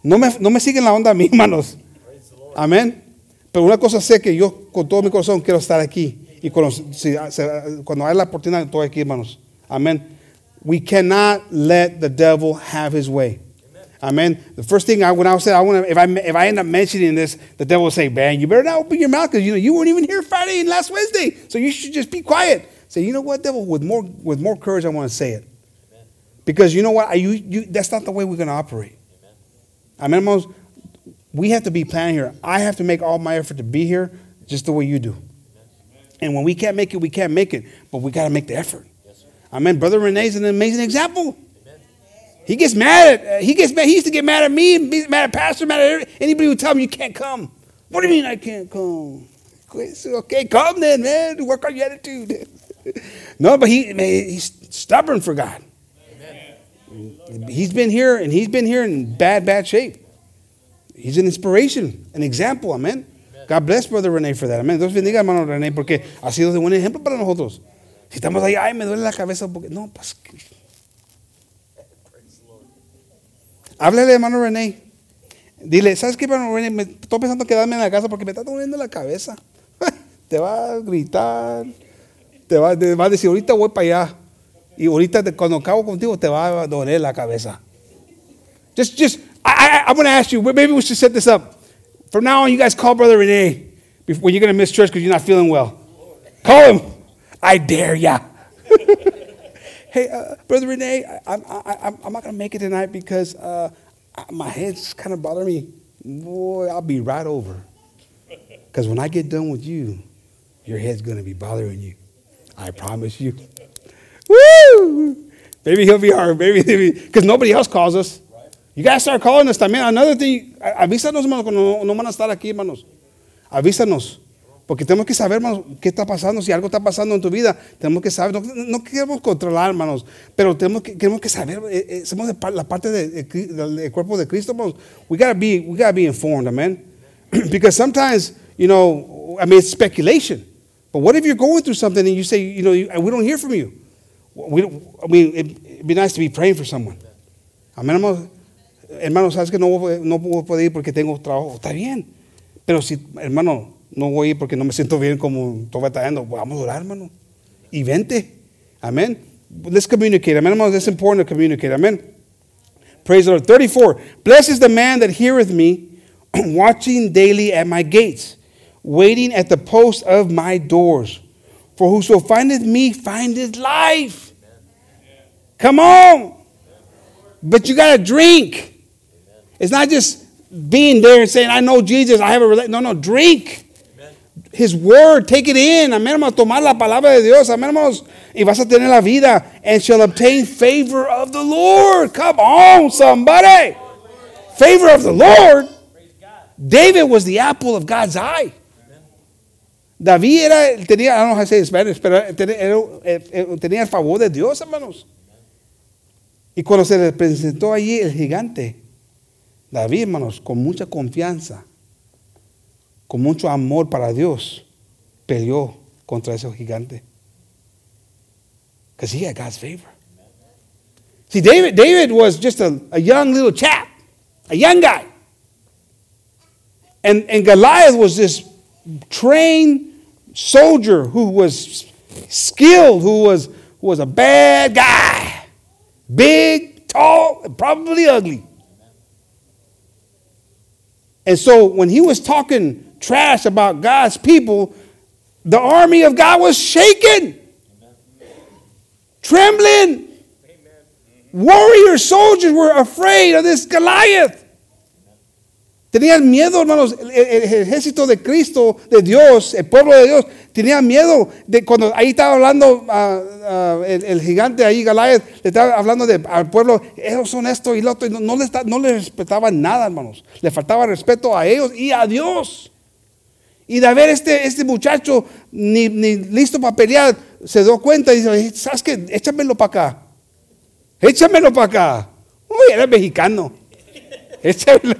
No me, no me siguen la onda a mí, hermanos. Amén. Pero una cosa sé que yo con todo mi corazón quiero estar aquí. Y cuando, si- cuando hay la oportunidad, estoy aquí, hermanos. Amén. We cannot let the devil have his way. Amen. The first thing I when I said I want to if I if I end up mentioning this, the devil will say, "Man, you better not open your mouth because you know you weren't even here Friday and last Wednesday, so you should just be quiet." Say, you know what, devil? With more with more courage, I want to say it because you know what? I, you, you, that's not the way we're going to operate. Amen, hermanos. We have to be planning here. I have to make all my effort to be here, just the way you do. And when we can't make it, we can't make it, but we got to make the effort. Amen. Brother Renee's an amazing example. He gets mad at uh, he gets mad. He used to get mad at me, and be mad at pastor, mad at anybody who tell him you can't come. What do you mean I can't come? Okay, come then, man. Work on your attitude. no, but he man, he's stubborn for God. He's been here and he's been here in bad, bad shape. He's an inspiration, an example, amen. God bless Brother René for that, amen. Dios bendiga, hermano René, porque ha sido de buen ejemplo para nosotros. Si estamos ahí, ay, me duele la cabeza, porque no, pues. Háblale, hermano René. Dile, ¿sabes qué, hermano René? Me estoy pensando quedarme en la casa porque me está doliendo la cabeza. te va a gritar, te va, te va a decir, ahorita voy para allá. Y ahorita te- cuando acabo contigo te va a doler la cabeza. Just, just, I, I, I'm going to ask you, maybe we should set this up. From now on, you guys call Brother Renee when you're going to miss church because you're not feeling well. Call him. I dare ya. hey, uh, Brother Renee, I, I'm not going to make it tonight because uh, my head's kind of bothering me. Boy, I'll be right over. Because when I get done with you, your head's going to be bothering you. I promise you. Woo! Maybe he'll be our, maybe, because nobody else calls us. You guys start calling us también. Another thing, avísanos, hermanos, cuando no, van a estar aquí, hermanos. Avísanos. Porque tenemos que saber, hermanos, qué está pasando. Si algo está pasando en tu vida, tenemos que saber. No, no queremos controlar, hermanos, pero tenemos que, tenemos que saber. eh, eh, somos de la parte de- de del, del cuerpo de Cristo, hermanos. We gotta be, we gotta be informed, amen. because sometimes, you know, I mean, it's speculation. But what if you're going through something and you say, you know, you, we don't hear from you? We I mean, it, it'd be nice to be praying for someone. Amén, hermano. Sabes que no, no puedo ir porque tengo trabajo. Está bien. Pero si, hermano, no voy a ir porque no me siento bien como estoy batallando, vamos a orar, hermano. Y vente. Amén. Let's communicate. Amén, hermano. It's important to communicate. Amén. Praise the Lord. 34. Blessed is the man that heareth me, watching daily at my gates, waiting at the post of my doors. For whoso findeth me findeth life. Come on. But you got to drink. It's not just being there and saying, I know Jesus, I have a relationship. No, no, drink. His word, take it in. Amén, hermanos. Tomar la palabra de Dios. Amén, hermanos. Y vas a tener la vida and shall obtain favor of the Lord. Come on, somebody. Favor of the Lord. David was the apple of God's eye. David era, tenía, I don't know how to say it in Spanish, pero tenía, eh, eh, tenía el favor de Dios, hermanos. Y cuando se le presentó allí el gigante, David, hermanos, con mucha confianza, con mucho amor para Dios, peleó contra ese gigante. Because he had God's favor. See, David, David was just a, young little chap, a young guy. And, and Goliath was this trained soldier who was skilled, who was, who was a bad guy. Big, tall, and probably ugly. And so when he was talking trash about God's people, the army of God was shaken, trembling. Warrior soldiers were afraid of this Goliath. Tenían miedo, hermanos. El, ejército de Cristo, de Dios, el pueblo de Dios, tenía miedo de cuando ahí estaba hablando ah, ah, el, gigante ahí, Goliath, le estaba hablando de- al pueblo, ellos son esto y lo otro, y no, no le está- no le respetaban nada, hermanos. Le faltaba respeto a ellos y a Dios. Y de ver este, este muchacho ni, ni listo para pelear, se dio cuenta y dice, ¿sabes qué? Échamelo para acá. Échamelo para acá. Uy, era mexicano. Échamelo.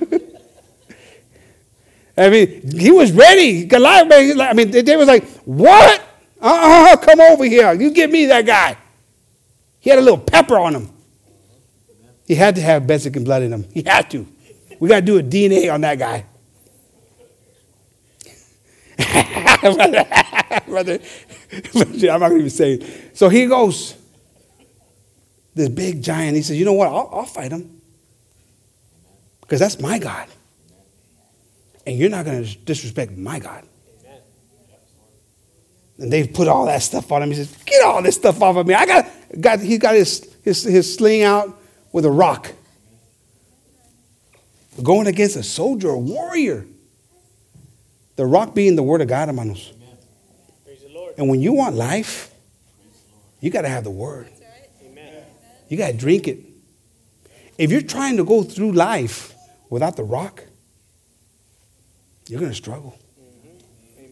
I mean, he was ready. Goliath, I mean, they was like, what? Uh-uh, come over here. You give me that guy. He had a little pepper on him. He had to have Mexican blood in him. He had to. We got to do a DNA on that guy. brother, brother, I'm not going to even say it. So he goes, this big giant. He says, you know what? I'll, I'll fight him. Because that's my God. And you're not going to disrespect my God. And they put all that stuff on him. He says, get all this stuff off of me. I got, got he got his, his, his sling out with a rock. Going against a soldier, a warrior. The rock being the word of God, hermanos. And when you want life, you got to have the word. You got to drink it. If you're trying to go through life without the rock, you're going to struggle.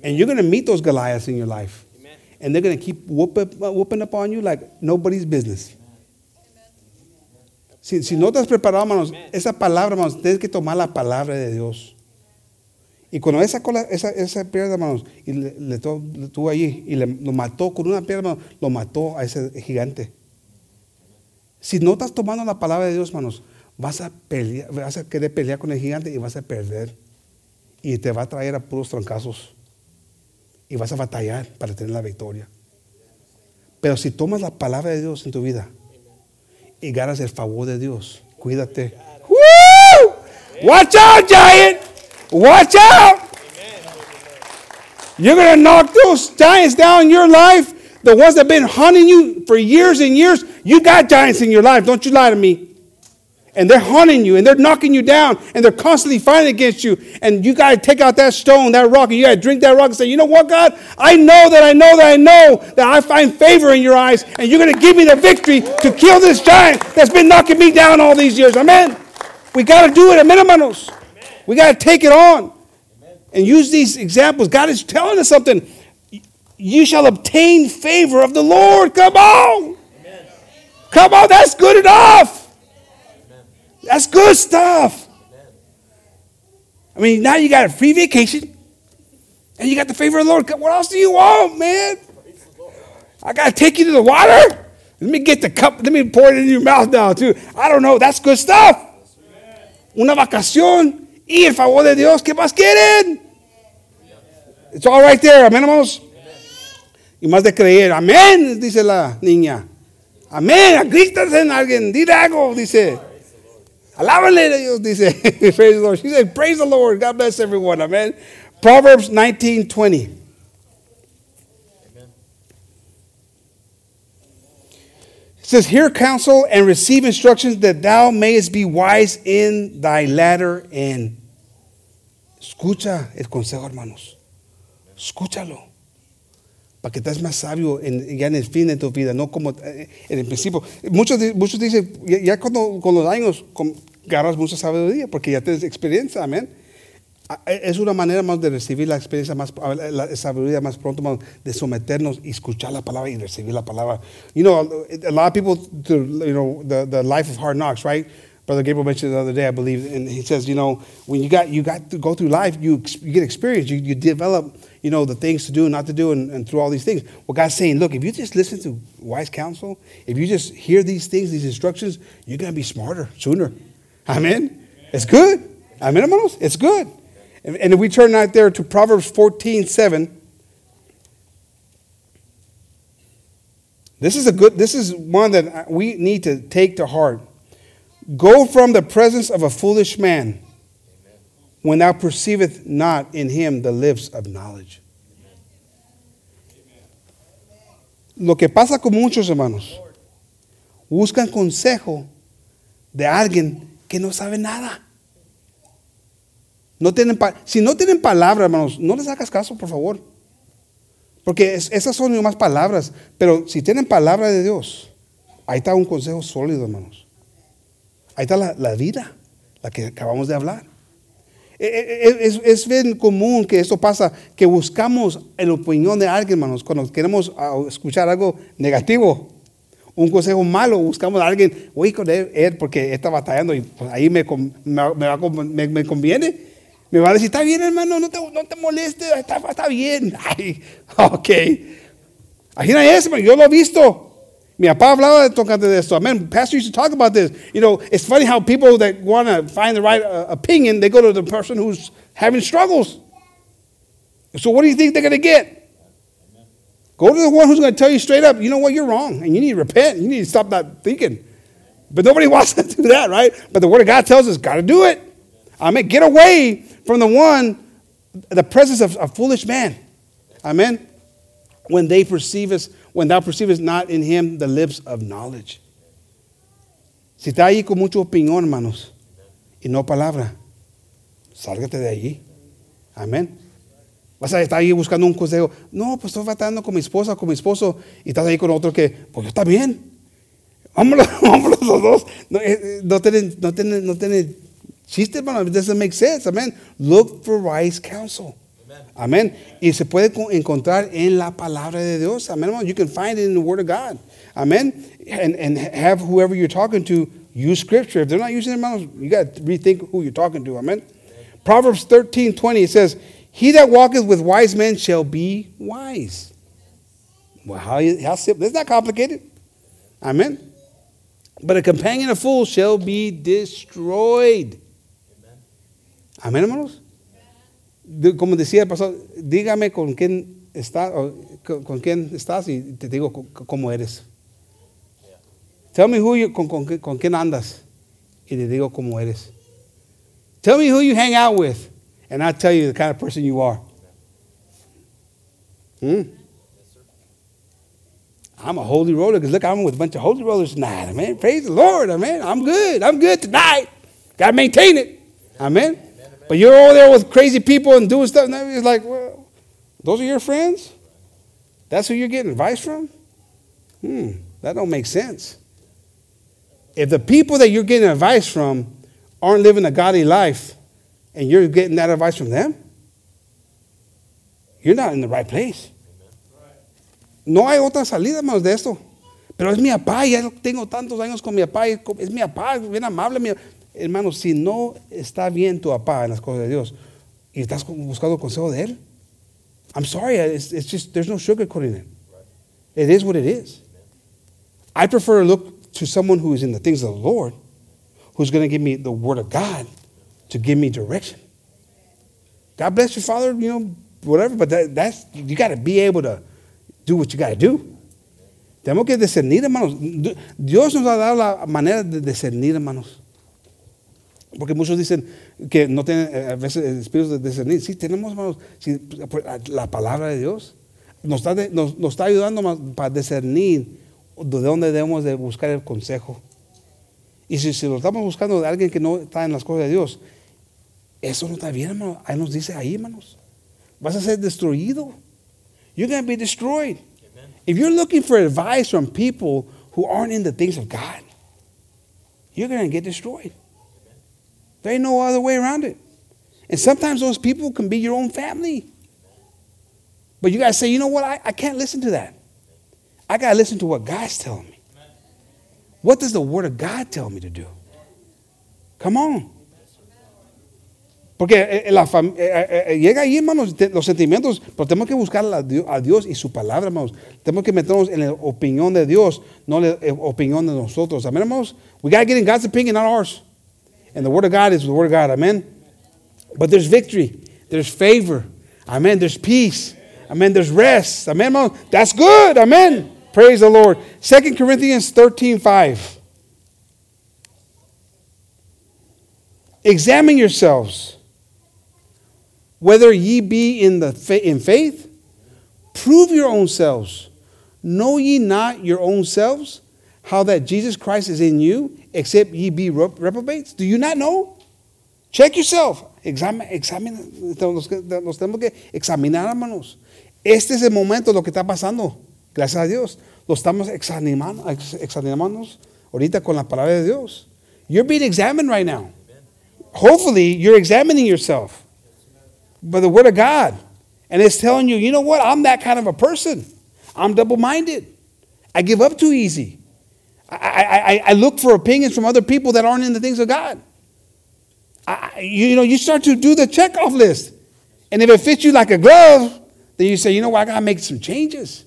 And you're going to meet those Goliaths in your life. And they're going to keep whooping, whooping up on you like nobody's business. Si, si no estás preparado, hermanos, esa palabra, hermanos, tienes que tomar la palabra de Dios. Y cuando esa, cola, esa, esa piedra, hermanos, y le, le to- le tuvo allí y le, lo mató con una piedra, hermanos, lo mató a ese gigante. Si no estás tomando la palabra de Dios, hermanos, vas a, pelear, vas a querer pelear con el gigante y vas a perder. Y te va a traer a puros trancazos. Y vas a batallar para tener la victoria. Pero si tomas la palabra de Dios en tu vida y ganas el favor de Dios, cuídate. ¡Woo! Watch out, giant. Watch out. You're going to knock those giants down in your life. The ones that have been hunting you for years and years. You got giants in your life. Don't you lie to me. And they're haunting you and they're knocking you down and they're constantly fighting against you. And you got to take out that stone, that rock, and you got to drink that rock and say, you know what, God? I know that I know that I know that I find favor in your eyes and you're going to give me the victory to kill this giant that's been knocking me down all these years. Amen. We got to do it. Amen, hermanos. We got to take it on. and use these examples. God is telling us something. You shall obtain favor of the Lord. Come on. Come on, that's good enough. That's good stuff. I mean, now you got a free vacation and you got the favor of the Lord. What else do you want, man? I got to take you to the water? Let me get the cup, let me pour it in your mouth now, too. I don't know, that's good stuff. Una vacación y el favor de Dios, ¿qué más quieren? It's all right there, amén, hermanos. Y más de creer, amén, dice la niña. Amén, grítate en alguien, dile algo, dice. Alábale a Dios, dice. praise the Lord. She said, praise the Lord. God bless everyone, amén. Proverbs 19, 20. It says, Hear counsel and receive instructions that thou mayest be wise in thy latter end. Escucha el consejo, hermanos. Escúchalo. Para que estés más sabio en, ya en el fin de tu vida, no como eh, en el principio. Muchos, muchos dicen, ya, ya cuando, con los años con, agarras mucha sabiduría, porque ya tienes experiencia, amén. Es una manera más de recibir la experiencia más, la sabiduría más pronto, más de someternos y escuchar la palabra y recibir la palabra. You know, a lot of people, you know, the, the life of hard knocks, right? Brother Gabriel mentioned the other day, I believe, and he says, you know, when you got you got to go through life, you, you get experience, you, you develop, you know, the things to do and not to do, and, and through all these things. Well, God's saying, look, if you just listen to wise counsel, if you just hear these things, these instructions, you're gonna be smarter sooner. Amen. It's good. Amen, hermanos. It's good. And if we turn right there to Proverbs 14 7, this is a good, this is one that we need to take to heart. Go from the presence of a foolish man when thou perceiveth not in him the lips of knowledge. Lo que pasa con muchos hermanos, buscan consejo de alguien que no sabe nada. No tienen si no tienen palabra, hermanos, no les hagas caso, por favor. Porque esas son más palabras. Pero si tienen palabra de Dios, ahí está un consejo sólido, hermanos. Ahí está la, vida, la que acabamos de hablar. E, e, e, es, es, bien común que esto pasa, que buscamos la opinión de alguien, hermanos, cuando queremos ah, escuchar algo negativo, un consejo malo, buscamos a alguien, voy con él, porque está batallando y pues, ahí me, me, me conviene. Me va a decir, está bien, hermano, no te, no te molestes, está, está bien. Ay, ok. Imagina eso, yo lo he visto. Mi papá hablaba tocante de esto. Amen. Pastor used to talk about this. You know, it's funny how people that want to find the right uh, opinion, they go to the person who's having struggles. So what do you think they're going to get? Go to the one who's going to tell you straight up, you know what, you're wrong, and you need to repent. You need to stop that thinking. But nobody wants to do that, right? But the Word of God tells us, got to do it. Amen. Get away from the one, the presence of a foolish man. Amen. When they perceive us, when thou perceivest not in him the lips of knowledge. Si está ahí con mucha opinión, hermanos, y no palabra, sálgate de allí. Amén. Vas a estar ahí buscando un consejo. No, pues estoy tratando con mi esposa, con mi esposo, y estás ahí con otro que, pues está bien. Vámonos, vámonos los dos. No, eh, no, tienen, no, tienen, no tienen Chiste, hermano, it doesn't make sense. Amen. Look for wise counsel. Amen. Y se puede encontrar en la palabra de Dios. Amen. You can find it in the Word of God. Amen. And, and have whoever you're talking to use Scripture. If they're not using it, hermanos, you got to rethink who you're talking to. Amen. Proverbs 13 20 it says, He that walketh with wise men shall be wise. Well, how, how simple? It's not complicated. Amen. But a companion of fools shall be destroyed. Amén, hermanos. Como decía el pastor, dígame con quién está, con, quién estás y te digo cómo eres. Tell me who you, con, con, con quién andas y te digo cómo eres. Tell me who you hang out with and I'll tell you the kind of person you are. Hmm? I'm a holy roller because look, I'm with a bunch of holy rollers tonight. Amen. Praise the Lord. Amen. I'm good. I'm good tonight. Got to maintain it. Amen. But you're over there with crazy people and doing stuff. And it's like, well, those are your friends? That's who you're getting advice from? Hmm, that don't make sense. If the people that you're getting advice from aren't living a godly life and you're getting that advice from them, you're not in the right place. No hay otra salida más de esto. Pero es mi papá, ya tengo tantos años con mi papá, es mi papá, bien amable. Hermano, si no está bien tu papá en las cosas de Dios y estás buscando consejo de él, I'm sorry, it's, it's just, there's no sugarcoating it. It is what it is. I prefer to look to someone who is in the things of the Lord, who's going to give me the word of God to give me direction. God bless your father, you know, whatever, but that, that's, you got to be able to do what you got to do. Tenemos que discernir, hermanos. Dios nos ha dado la manera de discernir, hermanos. Porque muchos dicen que no tienen eh, a veces el espíritu de discernir. Sí, tenemos, hermanos, sí, pues, la palabra de Dios nos está, de- nos, nos está ayudando más para discernir de dónde debemos de buscar el consejo. Y si, si lo estamos buscando de alguien que no está en las cosas de Dios, eso no está bien, hermano. Ahí nos dice ahí, hermanos. Vas a ser destruido. You're going to be destroyed. If you're looking for advice from people who aren't in the things of God, you're going to get destroyed. There ain't no other way around it. And sometimes those people can be your own family. But you got to say, you know what? I, I can't listen to that. I got to listen to what God's telling me. What does the Word of God tell me to do? Come on. Porque eh, la fam- eh, eh, eh, llega ahí, hermanos, los sentimientos, pero tenemos que buscar a Dios, y su palabra, hermanos. Tenemos que meternos en la opinión de Dios, no la eh, opinión de nosotros. Amén, hermanos. We got to get in God's opinion, not ours. And the Word of God is the Word of God. Amen. But there's victory, there's favor. Amen. There's peace. Amen. There's rest. Amen. That's good. Amen. Praise the Lord. 2 Corinthians 13 5. Examine yourselves whether ye be in the fa- in faith prove your own selves know ye not your own selves how that jesus christ is in you except ye be rep- reprobates do you not know check yourself que examinar hermanos este es el momento lo que está pasando gracias a dios lo estamos examinando ex- examinándonos ahorita con la palabra de dios you're being examined right now hopefully you're examining yourself by the word of God. And it's telling you, you know what? I'm that kind of a person. I'm double minded. I give up too easy. I, I, I, look for opinions from other people that aren't in the things of God. I, you know, you start to do the checkoff list. And if it fits you like a glove, then you say, you know what? I got to make some changes.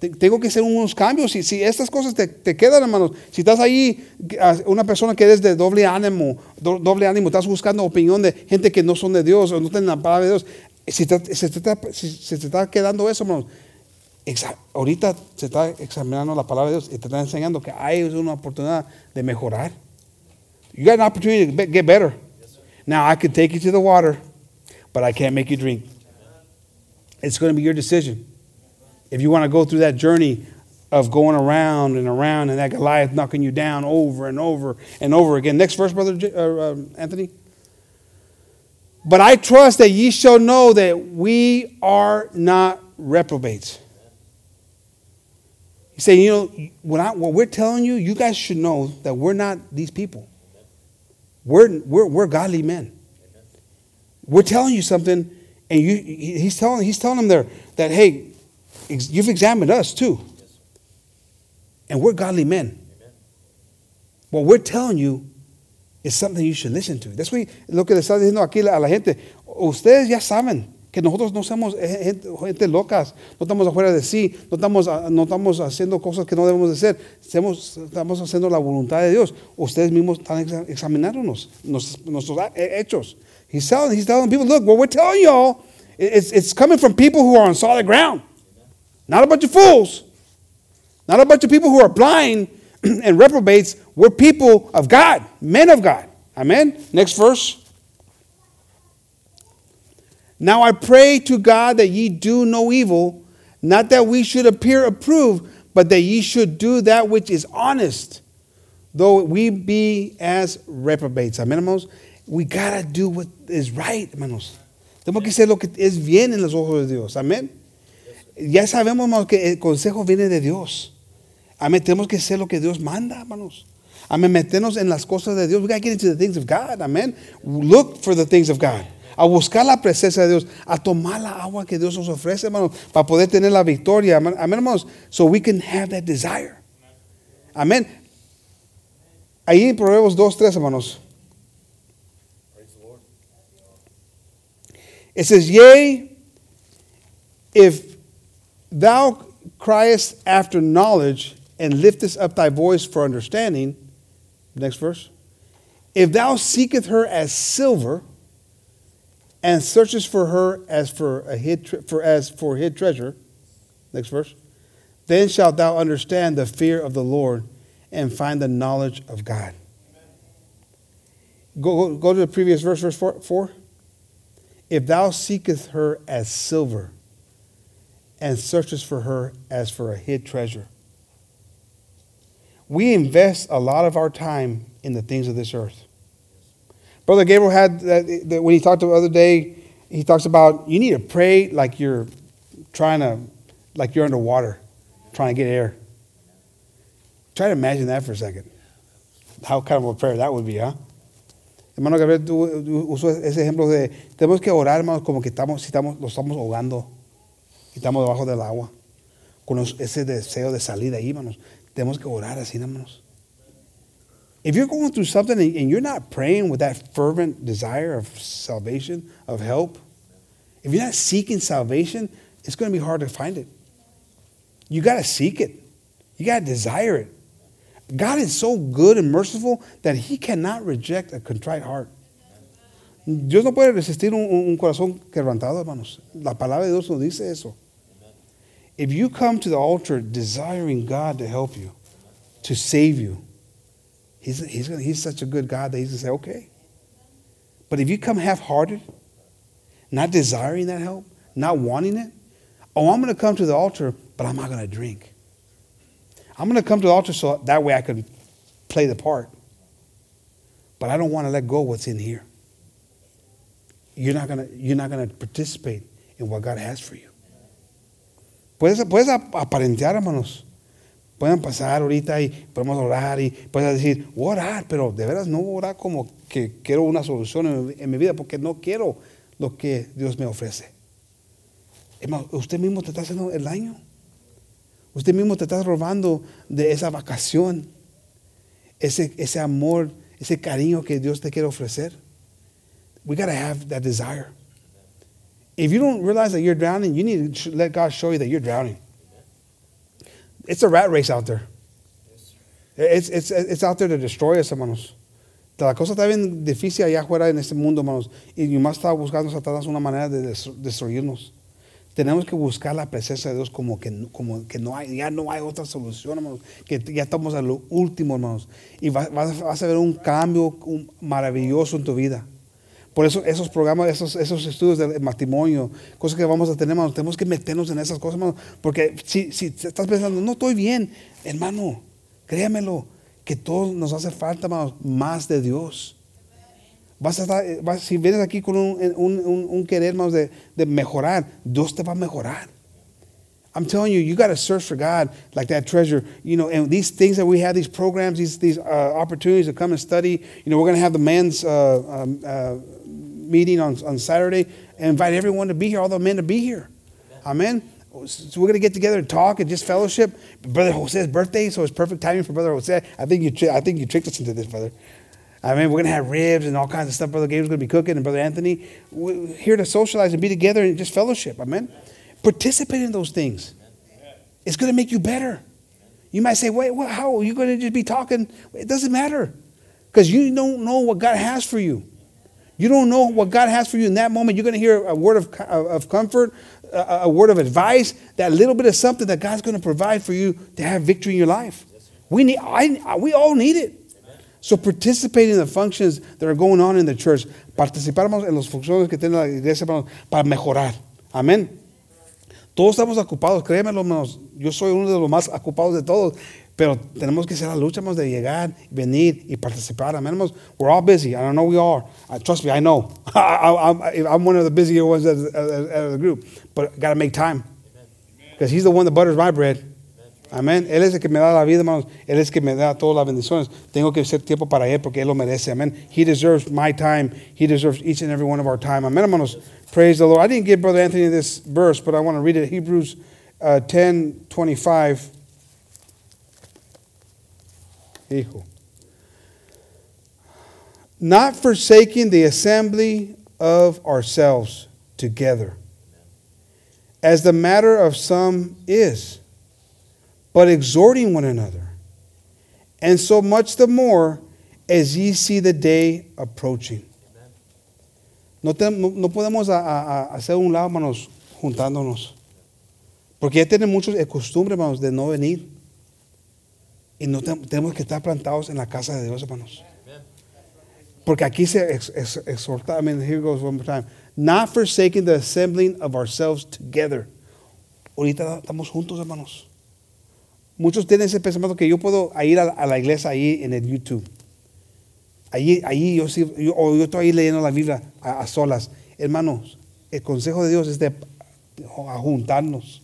Te- Tengo que hacer unos cambios. Si, si estas cosas te, te quedan, hermanos, si estás ahí, ah, una persona que eres de doble ánimo, do- doble ánimo, estás buscando opinión de gente que no son de Dios o no tienen la palabra de Dios, si te, si te si- si te está quedando eso, hermanos, ahorita se está examinando la palabra de Dios y te está enseñando que hay una oportunidad de mejorar. You got an opportunity to get better. Now, I could take you to the water, but I can't make you drink. It's going to be your decision. If you want to go through that journey of going around and around and that Goliath knocking you down over and over and over again. Next verse, Brother uh, um, Anthony. But I trust that ye shall know that we are not reprobates. He's saying, you know, what, I, what we're telling you, you guys should know that we're not these people. We're, we're, we're godly men. We're telling you something, and you, he's telling, he's telling them there that, hey, ex- you've examined us too. And we're godly men. What we're telling you is something you should listen to. That's what, lo que le está diciendo aquí a la gente. Ustedes ya saben que nosotros no somos gente, gente locas, no estamos afuera de sí, no estamos, no estamos haciendo cosas que no debemos de hacer, estamos, estamos haciendo la voluntad de Dios. Ustedes mismos están exa- examinándonos, nos- nuestros hechos. He's telling, he's telling people, look, what we're telling y'all, it- it's, it's coming from people who are on solid ground. Not a bunch of fools. Not a bunch of people who are blind and reprobates. We're people of God, men of God. Amen. Next verse. Now I pray to God that ye do no evil, not that we should appear approved, but that ye should do that which is honest, though we be as reprobates. Amen, hermanos. We gotta do what is right, hermanos. Tenemos que hacer lo que es bien en los ojos de Dios. Amén. Ya sabemos, hermanos, que el consejo viene de Dios. Amén. Tenemos que hacer lo que Dios manda, hermanos. Amén. Meternos en las cosas de Dios. We got to get into the things of God. Amen. Look for the things of God. A buscar la presencia de Dios, a tomar la agua que Dios nos ofrece, hermanos, para poder tener la victoria. Amén, hermanos. So we can have that desire. Amén. Ahí en Proverbios 2, 3, hermanos. It says, Yea, if thou criest after knowledge and liftest up thy voice for understanding, next verse. If thou seekest her as silver and searches for her as for a hid tre- for as for hid treasure, next verse, then shalt thou understand the fear of the Lord and find the knowledge of God. Go, go, go to the previous verse, verse four, 4. If thou seekest her as silver and searchest for her as for a hid treasure. We invest a lot of our time in the things of this earth. Brother Gabriel had that, that when he talked the other day, he talks about you need to pray like you're trying to, like you're underwater, trying to get air. Try to imagine that for a second. How kind of a prayer that would be, huh? Hermano Gabriel usó ese ejemplo de tenemos que orar, hermanos, como que estamos, si estamos, lo estamos ahogando estamos debajo del agua, con ese deseo de salir de ahí, hermanos. Tenemos que orar así, hermanos. If you're going through something and you're not praying with that fervent desire of salvation, of help, if you're not seeking salvation, it's going to be hard to find it. You got to seek it. You got to desire it. God is so good and merciful that He cannot reject a contrite heart. Dios no puede resistir un corazón quebrantado, hermanos. La palabra de Dios nos dice eso. If you come to the altar desiring God to help you, to save you, He's, he's, he's such a good God that He's going to say, okay. But if you come half hearted, not desiring that help, not wanting it, oh, I'm going to come to the altar, but I'm not going to drink. I'm going to come to the altar so that way I can play the part. But I don't want to let go of what's in here. You're not going to, you're not going to participate in what God has for you. Puedes, puedes ap- aparentear, hermanos. Pueden pasar ahorita y podemos orar y puedes decir, orar, pero de veras no orar como que quiero una solución en, en mi vida porque no quiero lo que Dios me ofrece. Usted mismo te está haciendo el daño. Usted mismo te está robando de esa vacación, ese, ese amor, ese cariño que Dios te quiere ofrecer. We got to have that desire. If you don't realize that you're drowning, you need to let God show you that you're drowning. It's a rat race out there. It's, it's, it's out there to destroy us, hermanos. La cosa está bien difícil allá afuera en este mundo, hermanos. Y más está buscando Satanás una manera de des- destruirnos. Tenemos que buscar la presencia de Dios como que, como que no hay, ya no hay otra solución, hermanos. Que ya estamos a lo último, hermanos. Y vas, vas- a ver un cambio maravilloso en tu vida. Por eso esos programas, esos, esos estudios de matrimonio, cosas que vamos a tener, tenemos que meternos en esas cosas, hermanos. Porque si, si estás pensando, no estoy bien, hermano, créamelo, que todos nos hace falta, hermanos, más de Dios. Vas a eh, si vienes aquí con un, un- un- un querer, hermanos, de, de mejorar, Dios te va a mejorar. I'm telling you, you got to search for God like that treasure. You know, and these things that we have, these programs, these these uh, opportunities to come and study. You know, we're going to have the men's uh, um, uh, meeting on on Saturday and invite everyone to be here, all the men to be here. Amen. So we're going to get together and talk and just fellowship. Brother Jose's birthday, so it's perfect timing for Brother Jose. I think you I think you tricked us into this, brother. I mean, we're going to have ribs and all kinds of stuff. Brother Gabe's going to be cooking, and Brother Anthony. We're here to socialize and be together and just fellowship. Amen. Participate in those things. It's going to make you better. You might say, wait, what, how are you going to just be talking? It doesn't matter because you don't know what God has for you. You don't know what God has for you in that moment. You're going to hear a word of, uh, of comfort, a, a word of advice, that little bit of something that God's going to provide for you to have victory in your life. We, need, I, we all need it. So participate in the functions that are going on in the church. Participamos en las funciones que tiene la iglesia para mejorar. Amén. Todos estamos ocupados, créemelo, hermanos. Yo soy uno de los más ocupados de todos. Pero tenemos que hacer la lucha hermanos, de llegar, venir y participar. Amén, hermanos. We're all busy. I don't know we are. Uh, trust me, I know. I, am I'm one of the busier ones out of, the group. But got to make time. Because he's the one that butters my bread. Amén. Él es el que me da la vida, hermanos. Él es el que me da todas las bendiciones. Tengo que hacer tiempo para Él porque Él lo merece. Amén. He deserves my time. He deserves each and every one of our time. Amén, hermanos. Praise the Lord. I didn't give Brother Anthony this verse, but I want to read it. Hebrews uh, 10 25. Hijo. Not forsaking the assembly of ourselves together, as the matter of some is, but exhorting one another, and so much the more as ye see the day approaching. No, te- no- podemos a- a- a hacer un lado, hermanos, juntándonos. Porque ya tienen muchos eh, de costumbre, hermanos, de no venir. Y no te- tenemos que estar plantados en la casa de Dios, hermanos. Porque aquí se ex- ex- exhorta, I mean, here goes one more time. Not forsaking the assembling of ourselves together. Ahorita estamos juntos, hermanos. Muchos tienen ese pensamiento que yo puedo ir a, la- a la iglesia ahí en el YouTube. Allí, allí yo, sí, yo, o yo estoy ahí leyendo la Biblia a, a solas. Hermanos, el consejo de Dios es de a juntarnos.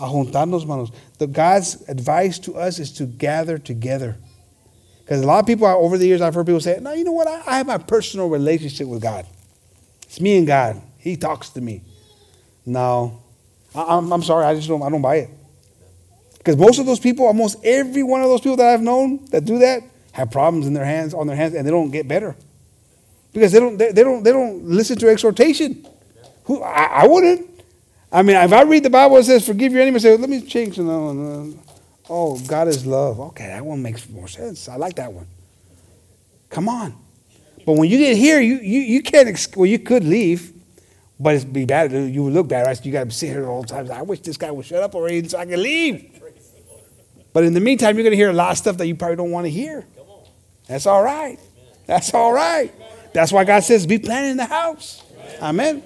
A juntarnos, hermanos. The God's advice to us is to gather together. Because a lot of people, over the years, I've heard people say, no, you know what? I, I have my personal relationship with God. It's me and God. He talks to me. No. I, I'm, I'm sorry. I just don't, I don't buy it. Because most of those people, almost every one of those people that I've known that do that, have problems in their hands, on their hands, and they don't get better. Because they don't, they, they don't, they don't listen to exhortation. Who, I, I wouldn't. I mean, if I read the Bible, it says, forgive your enemies, say, let me change one. Uh, Oh, God is love. Okay, that one makes more sense. I like that one. Come on. But when you get here, you, you, you can't, ex- well, you could leave, but it'd be bad. You would look bad, right? So you got to sit here all the time. I wish this guy would shut up already so I can leave. But in the meantime, you're going to hear a lot of stuff that you probably don't want to hear. That's all right. That's all right. That's why God says, be planted in the house. Amen.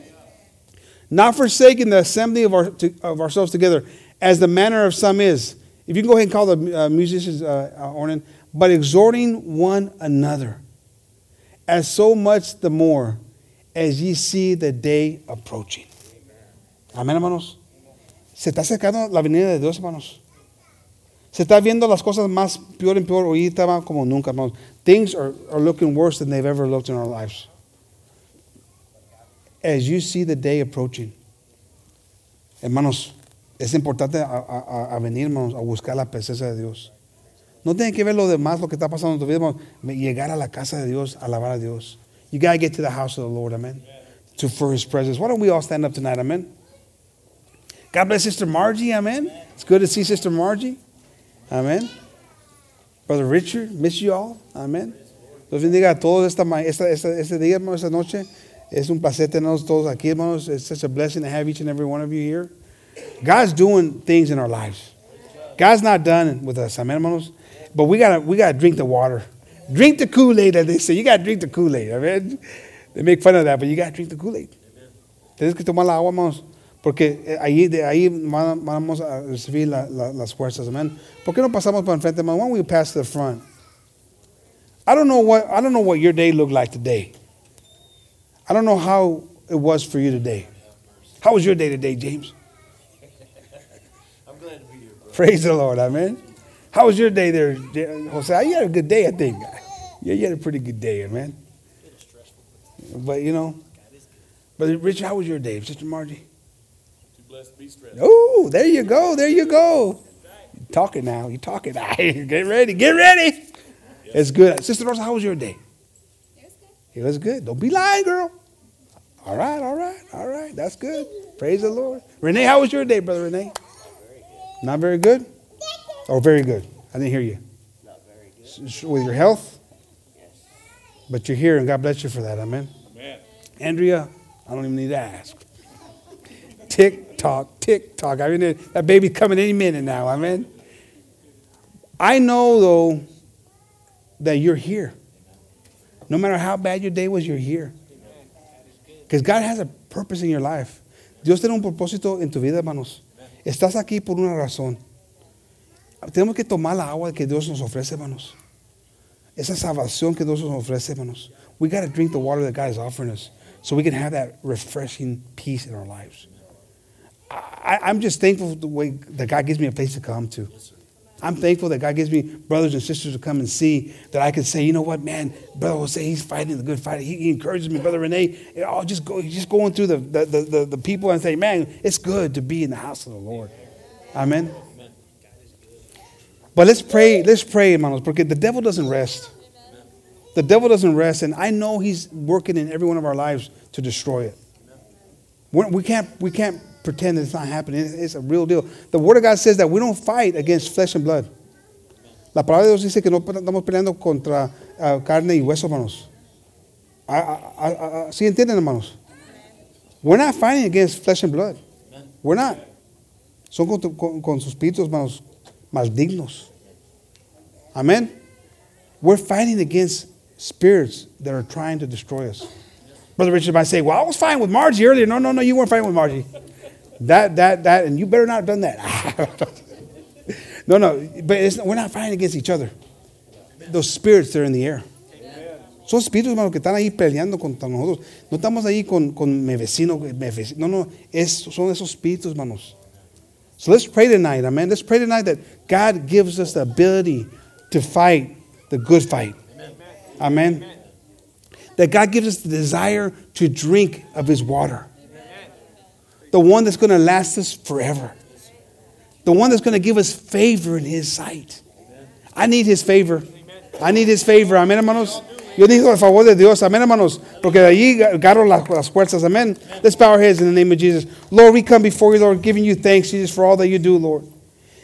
Not forsaking the assembly of, our, to, of ourselves together, as the manner of some is. If you can go ahead and call the uh, musicians, uh, uh, Ornan, but exhorting one another, as so much the more as ye see the day approaching. Amén, hermanos. Se está acercando la venida de Dios, hermanos. Se está viendo las cosas más peor y peor ahorita va como nunca, hermanos. Things are, are looking worse than they've ever looked in our lives. As you see the day approaching. Hermanos, es importante a, a- a venir, hermanos, a buscar la presencia de Dios. No tiene que ver lo demás, lo que está pasando en tu vida, hermanos. Llegar a la casa de Dios, alabar a Dios. You got to get to the house of the Lord, amen. To for his presence. Why don't we all stand up tonight, amen? God bless Sister Margie, amen. It's good to see Sister Margie. Amen. Brother Richard, miss you all. Amen. Dios bendiga a todos esta, esta, esta, esta noche. Es un placer tenernos todos aquí, hermanos. It's such a blessing to have each and every one of you here. God's doing things in our lives. God's not done with us, amen, hermanos. But we gotta we gotta drink the water. Drink the Kool-Aid, as they say. You gotta drink the Kool-Aid, amen. They make fun of that, but you gotta drink the Kool-Aid. Tienes que tomar la agua, hermanos. Porque eh, ahí, de ahí vamos a recibir la- la- las fuerzas, amén. ¿Por qué no pasamos por enfrente? Why don't we pass to the front? I don't know what I don't know what your day looked like today. I don't know how it was for you today. How was your day today, James? I'm glad to be here, bro. Praise the Lord, amen. How was your day there, J- Jose? You had a good day, I think. Yeah, you had a pretty good day, man. But you know, but Richard, how was your day, Sister Margie? Too blessed to be stressed. Oh, there you go, there you go. You're talking now, you're talking. get ready, get ready. It's good, Sister Rosa. How was your day? It was good. Don't be lying, girl. All right, all right, all right. That's good. Praise the Lord. Renee, how was your day, brother Renee? Not very good. Oh, very good. I didn't hear you. Not very good. With your health, Yes. but you're here, and God bless you for that. Amen. Man. Andrea, I don't even need to ask. Tick tock, tick tock. I mean, that baby's coming any minute now. Amen. I know though that you're here. No matter how bad your day was, you're here. Because God has a purpose in your life. Dios tiene un propósito en tu vida, hermanos. Estás aquí por una razón. Tenemos que tomar la agua que Dios nos ofrece, hermanos. Esa salvación que Dios nos ofrece, hermanos. We got to drink the water that God is offering us so we can have that refreshing peace in our lives. I, I'm just thankful for the way that God gives me a place to come to. I'm thankful that God gives me brothers and sisters to come and see that I can say, you know what, man, brother will say he's fighting the good fight. He, he encourages me, brother Renee. I'll just go, just going through the, the, the, the, people and say, man, it's good to be in the house of the Lord. Amen. But let's pray, let's pray, hermanos, because the devil doesn't rest. The devil doesn't rest, and I know he's working in every one of our lives to destroy it. We can't, we can't pretend it's not happening. It's, a real deal. The Word of God says that we don't fight against flesh and blood. La palabra de Dios dice que no estamos peleando contra uh, carne y hueso, hermanos. I, I, I, ¿Sí entienden, hermanos? We're not fighting against flesh and blood. We're not. Son con, con, con sus espíritus, hermanos, malignos. Amen. We're fighting against spirits that are trying to destroy us. Brother Richard might say, Well, I was fine with Margie earlier. No, no, no, you weren't fighting with Margie. That, that, that, and you better not have done that. no, no, but we're not fighting against each other. Those spirits, they're in the air. Son espíritus, hermanos, que están ahí peleando contra nosotros. No estamos ahí con, con mi vecino, mi vecino. No, no, es, son esos espíritus, hermanos. So let's pray tonight, amen. Let's pray tonight that God gives us the ability to fight the good fight. Amen. amen. That God gives us the desire to drink of His water. The one that's going to last us forever. The one that's going to give us favor in His sight. I need His favor. I need His favor. Amen, hermanos. Yo digo el favor de Dios, amén, hermanos, porque de allí agarro las, las fuerzas, amén. Let's bow our heads in the name of Jesus. Lord, we come before you, Lord, giving you thanks, Jesus, for all that you do, Lord.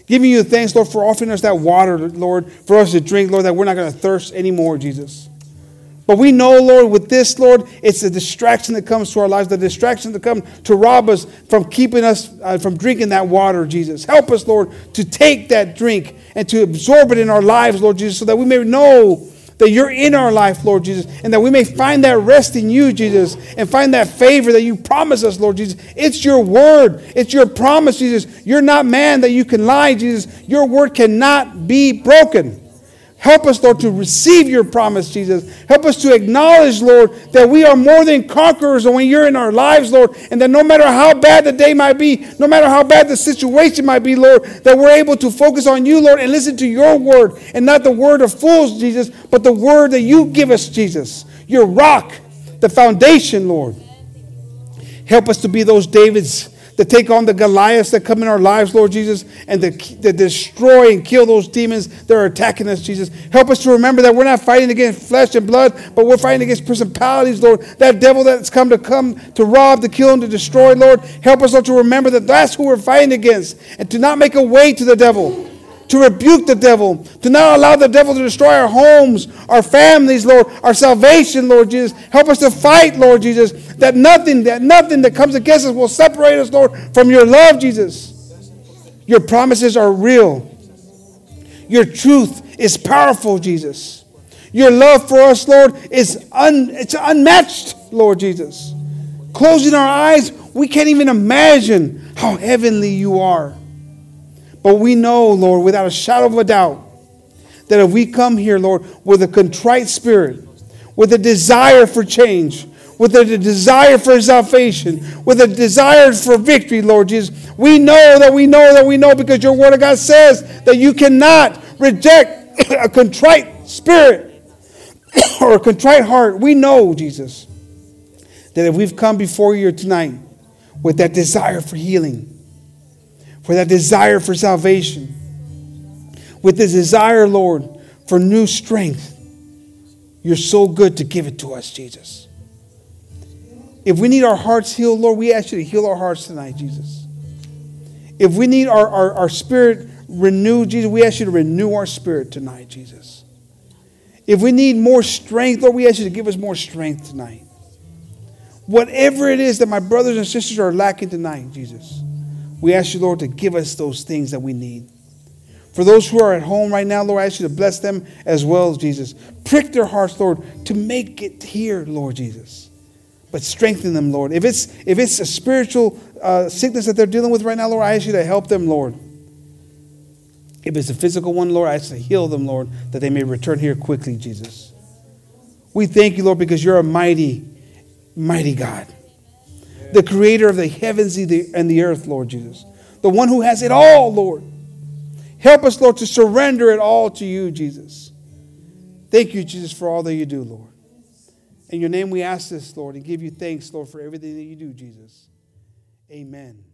Giving you thanks, Lord, for offering us that water, Lord, for us to drink, Lord, that we're not going to thirst anymore, Jesus. But we know, Lord, with this, Lord, it's the distraction that comes to our lives, the distraction that comes to rob us from keeping us uh, from drinking that water, Jesus. Help us, Lord, to take that drink and to absorb it in our lives, Lord Jesus, so that we may know that you're in our life, Lord Jesus, and that we may find that rest in you, Jesus, and find that favor that you promise us, Lord Jesus. It's your word, it's your promise, Jesus. You're not man that you can lie, Jesus. Your word cannot be broken. Help us, Lord, to receive your promise, Jesus. Help us to acknowledge, Lord, that we are more than conquerors when you're in our lives, Lord, and that no matter how bad the day might be, no matter how bad the situation might be, Lord, that we're able to focus on you, Lord, and listen to your word, and not the word of fools, Jesus, but the word that you give us, Jesus. Your rock, the foundation, Lord. Help us to be those Davids to take on the Goliaths that come in our lives, Lord Jesus, and to, to destroy and kill those demons that are attacking us, Jesus. Help us to remember that we're not fighting against flesh and blood, but we're fighting against principalities, Lord. That devil that's come to come to rob, to kill, and to destroy, Lord. Help us, Lord, to remember that that's who we're fighting against, and to not make a way to the devil to rebuke the devil, to not allow the devil to destroy our homes, our families, Lord, our salvation, Lord Jesus. Help us to fight, Lord Jesus, that nothing, that nothing that comes against us will separate us, Lord, from your love, Jesus. Your promises are real. Your truth is powerful, Jesus. Your love for us, Lord, is un, it's unmatched, Lord Jesus. Closing our eyes, we can't even imagine how heavenly you are. But we know, Lord, without a shadow of a doubt, that if we come here, Lord, with a contrite spirit, with a desire for change, with a desire for salvation, with a desire for victory, Lord Jesus, we know that we know that we know because your word of God says that you cannot reject a contrite spirit or a contrite heart. We know, Jesus, that if we've come before you tonight with that desire for healing, for that desire for salvation, with this desire, Lord, for new strength. You're so good to give it to us, Jesus. If we need our hearts healed, Lord, we ask you to heal our hearts tonight, Jesus. If we need our, our, our spirit renewed, Jesus, we ask you to renew our spirit tonight, Jesus. If we need more strength, Lord, we ask you to give us more strength tonight. Whatever it is that my brothers and sisters are lacking tonight, Jesus. We ask you, Lord, to give us those things that we need. For those who are at home right now, Lord, I ask you to bless them as well, Jesus. Prick their hearts, Lord, to make it here, Lord Jesus. But strengthen them, Lord. If it's, if it's a spiritual uh, sickness that they're dealing with right now, Lord, I ask you to help them, Lord. If it's a physical one, Lord, I ask you to heal them, Lord, that they may return here quickly, Jesus. We thank you, Lord, because you're a mighty, mighty God. The creator of the heavens and the- earth, Lord Jesus. The one who has it all, Lord. Help us, Lord, to surrender it all to you, Jesus. Thank you, Jesus, for all that you do, Lord. In your name we ask this, Lord, and give you thanks, Lord, for everything that you do, Jesus. Amen.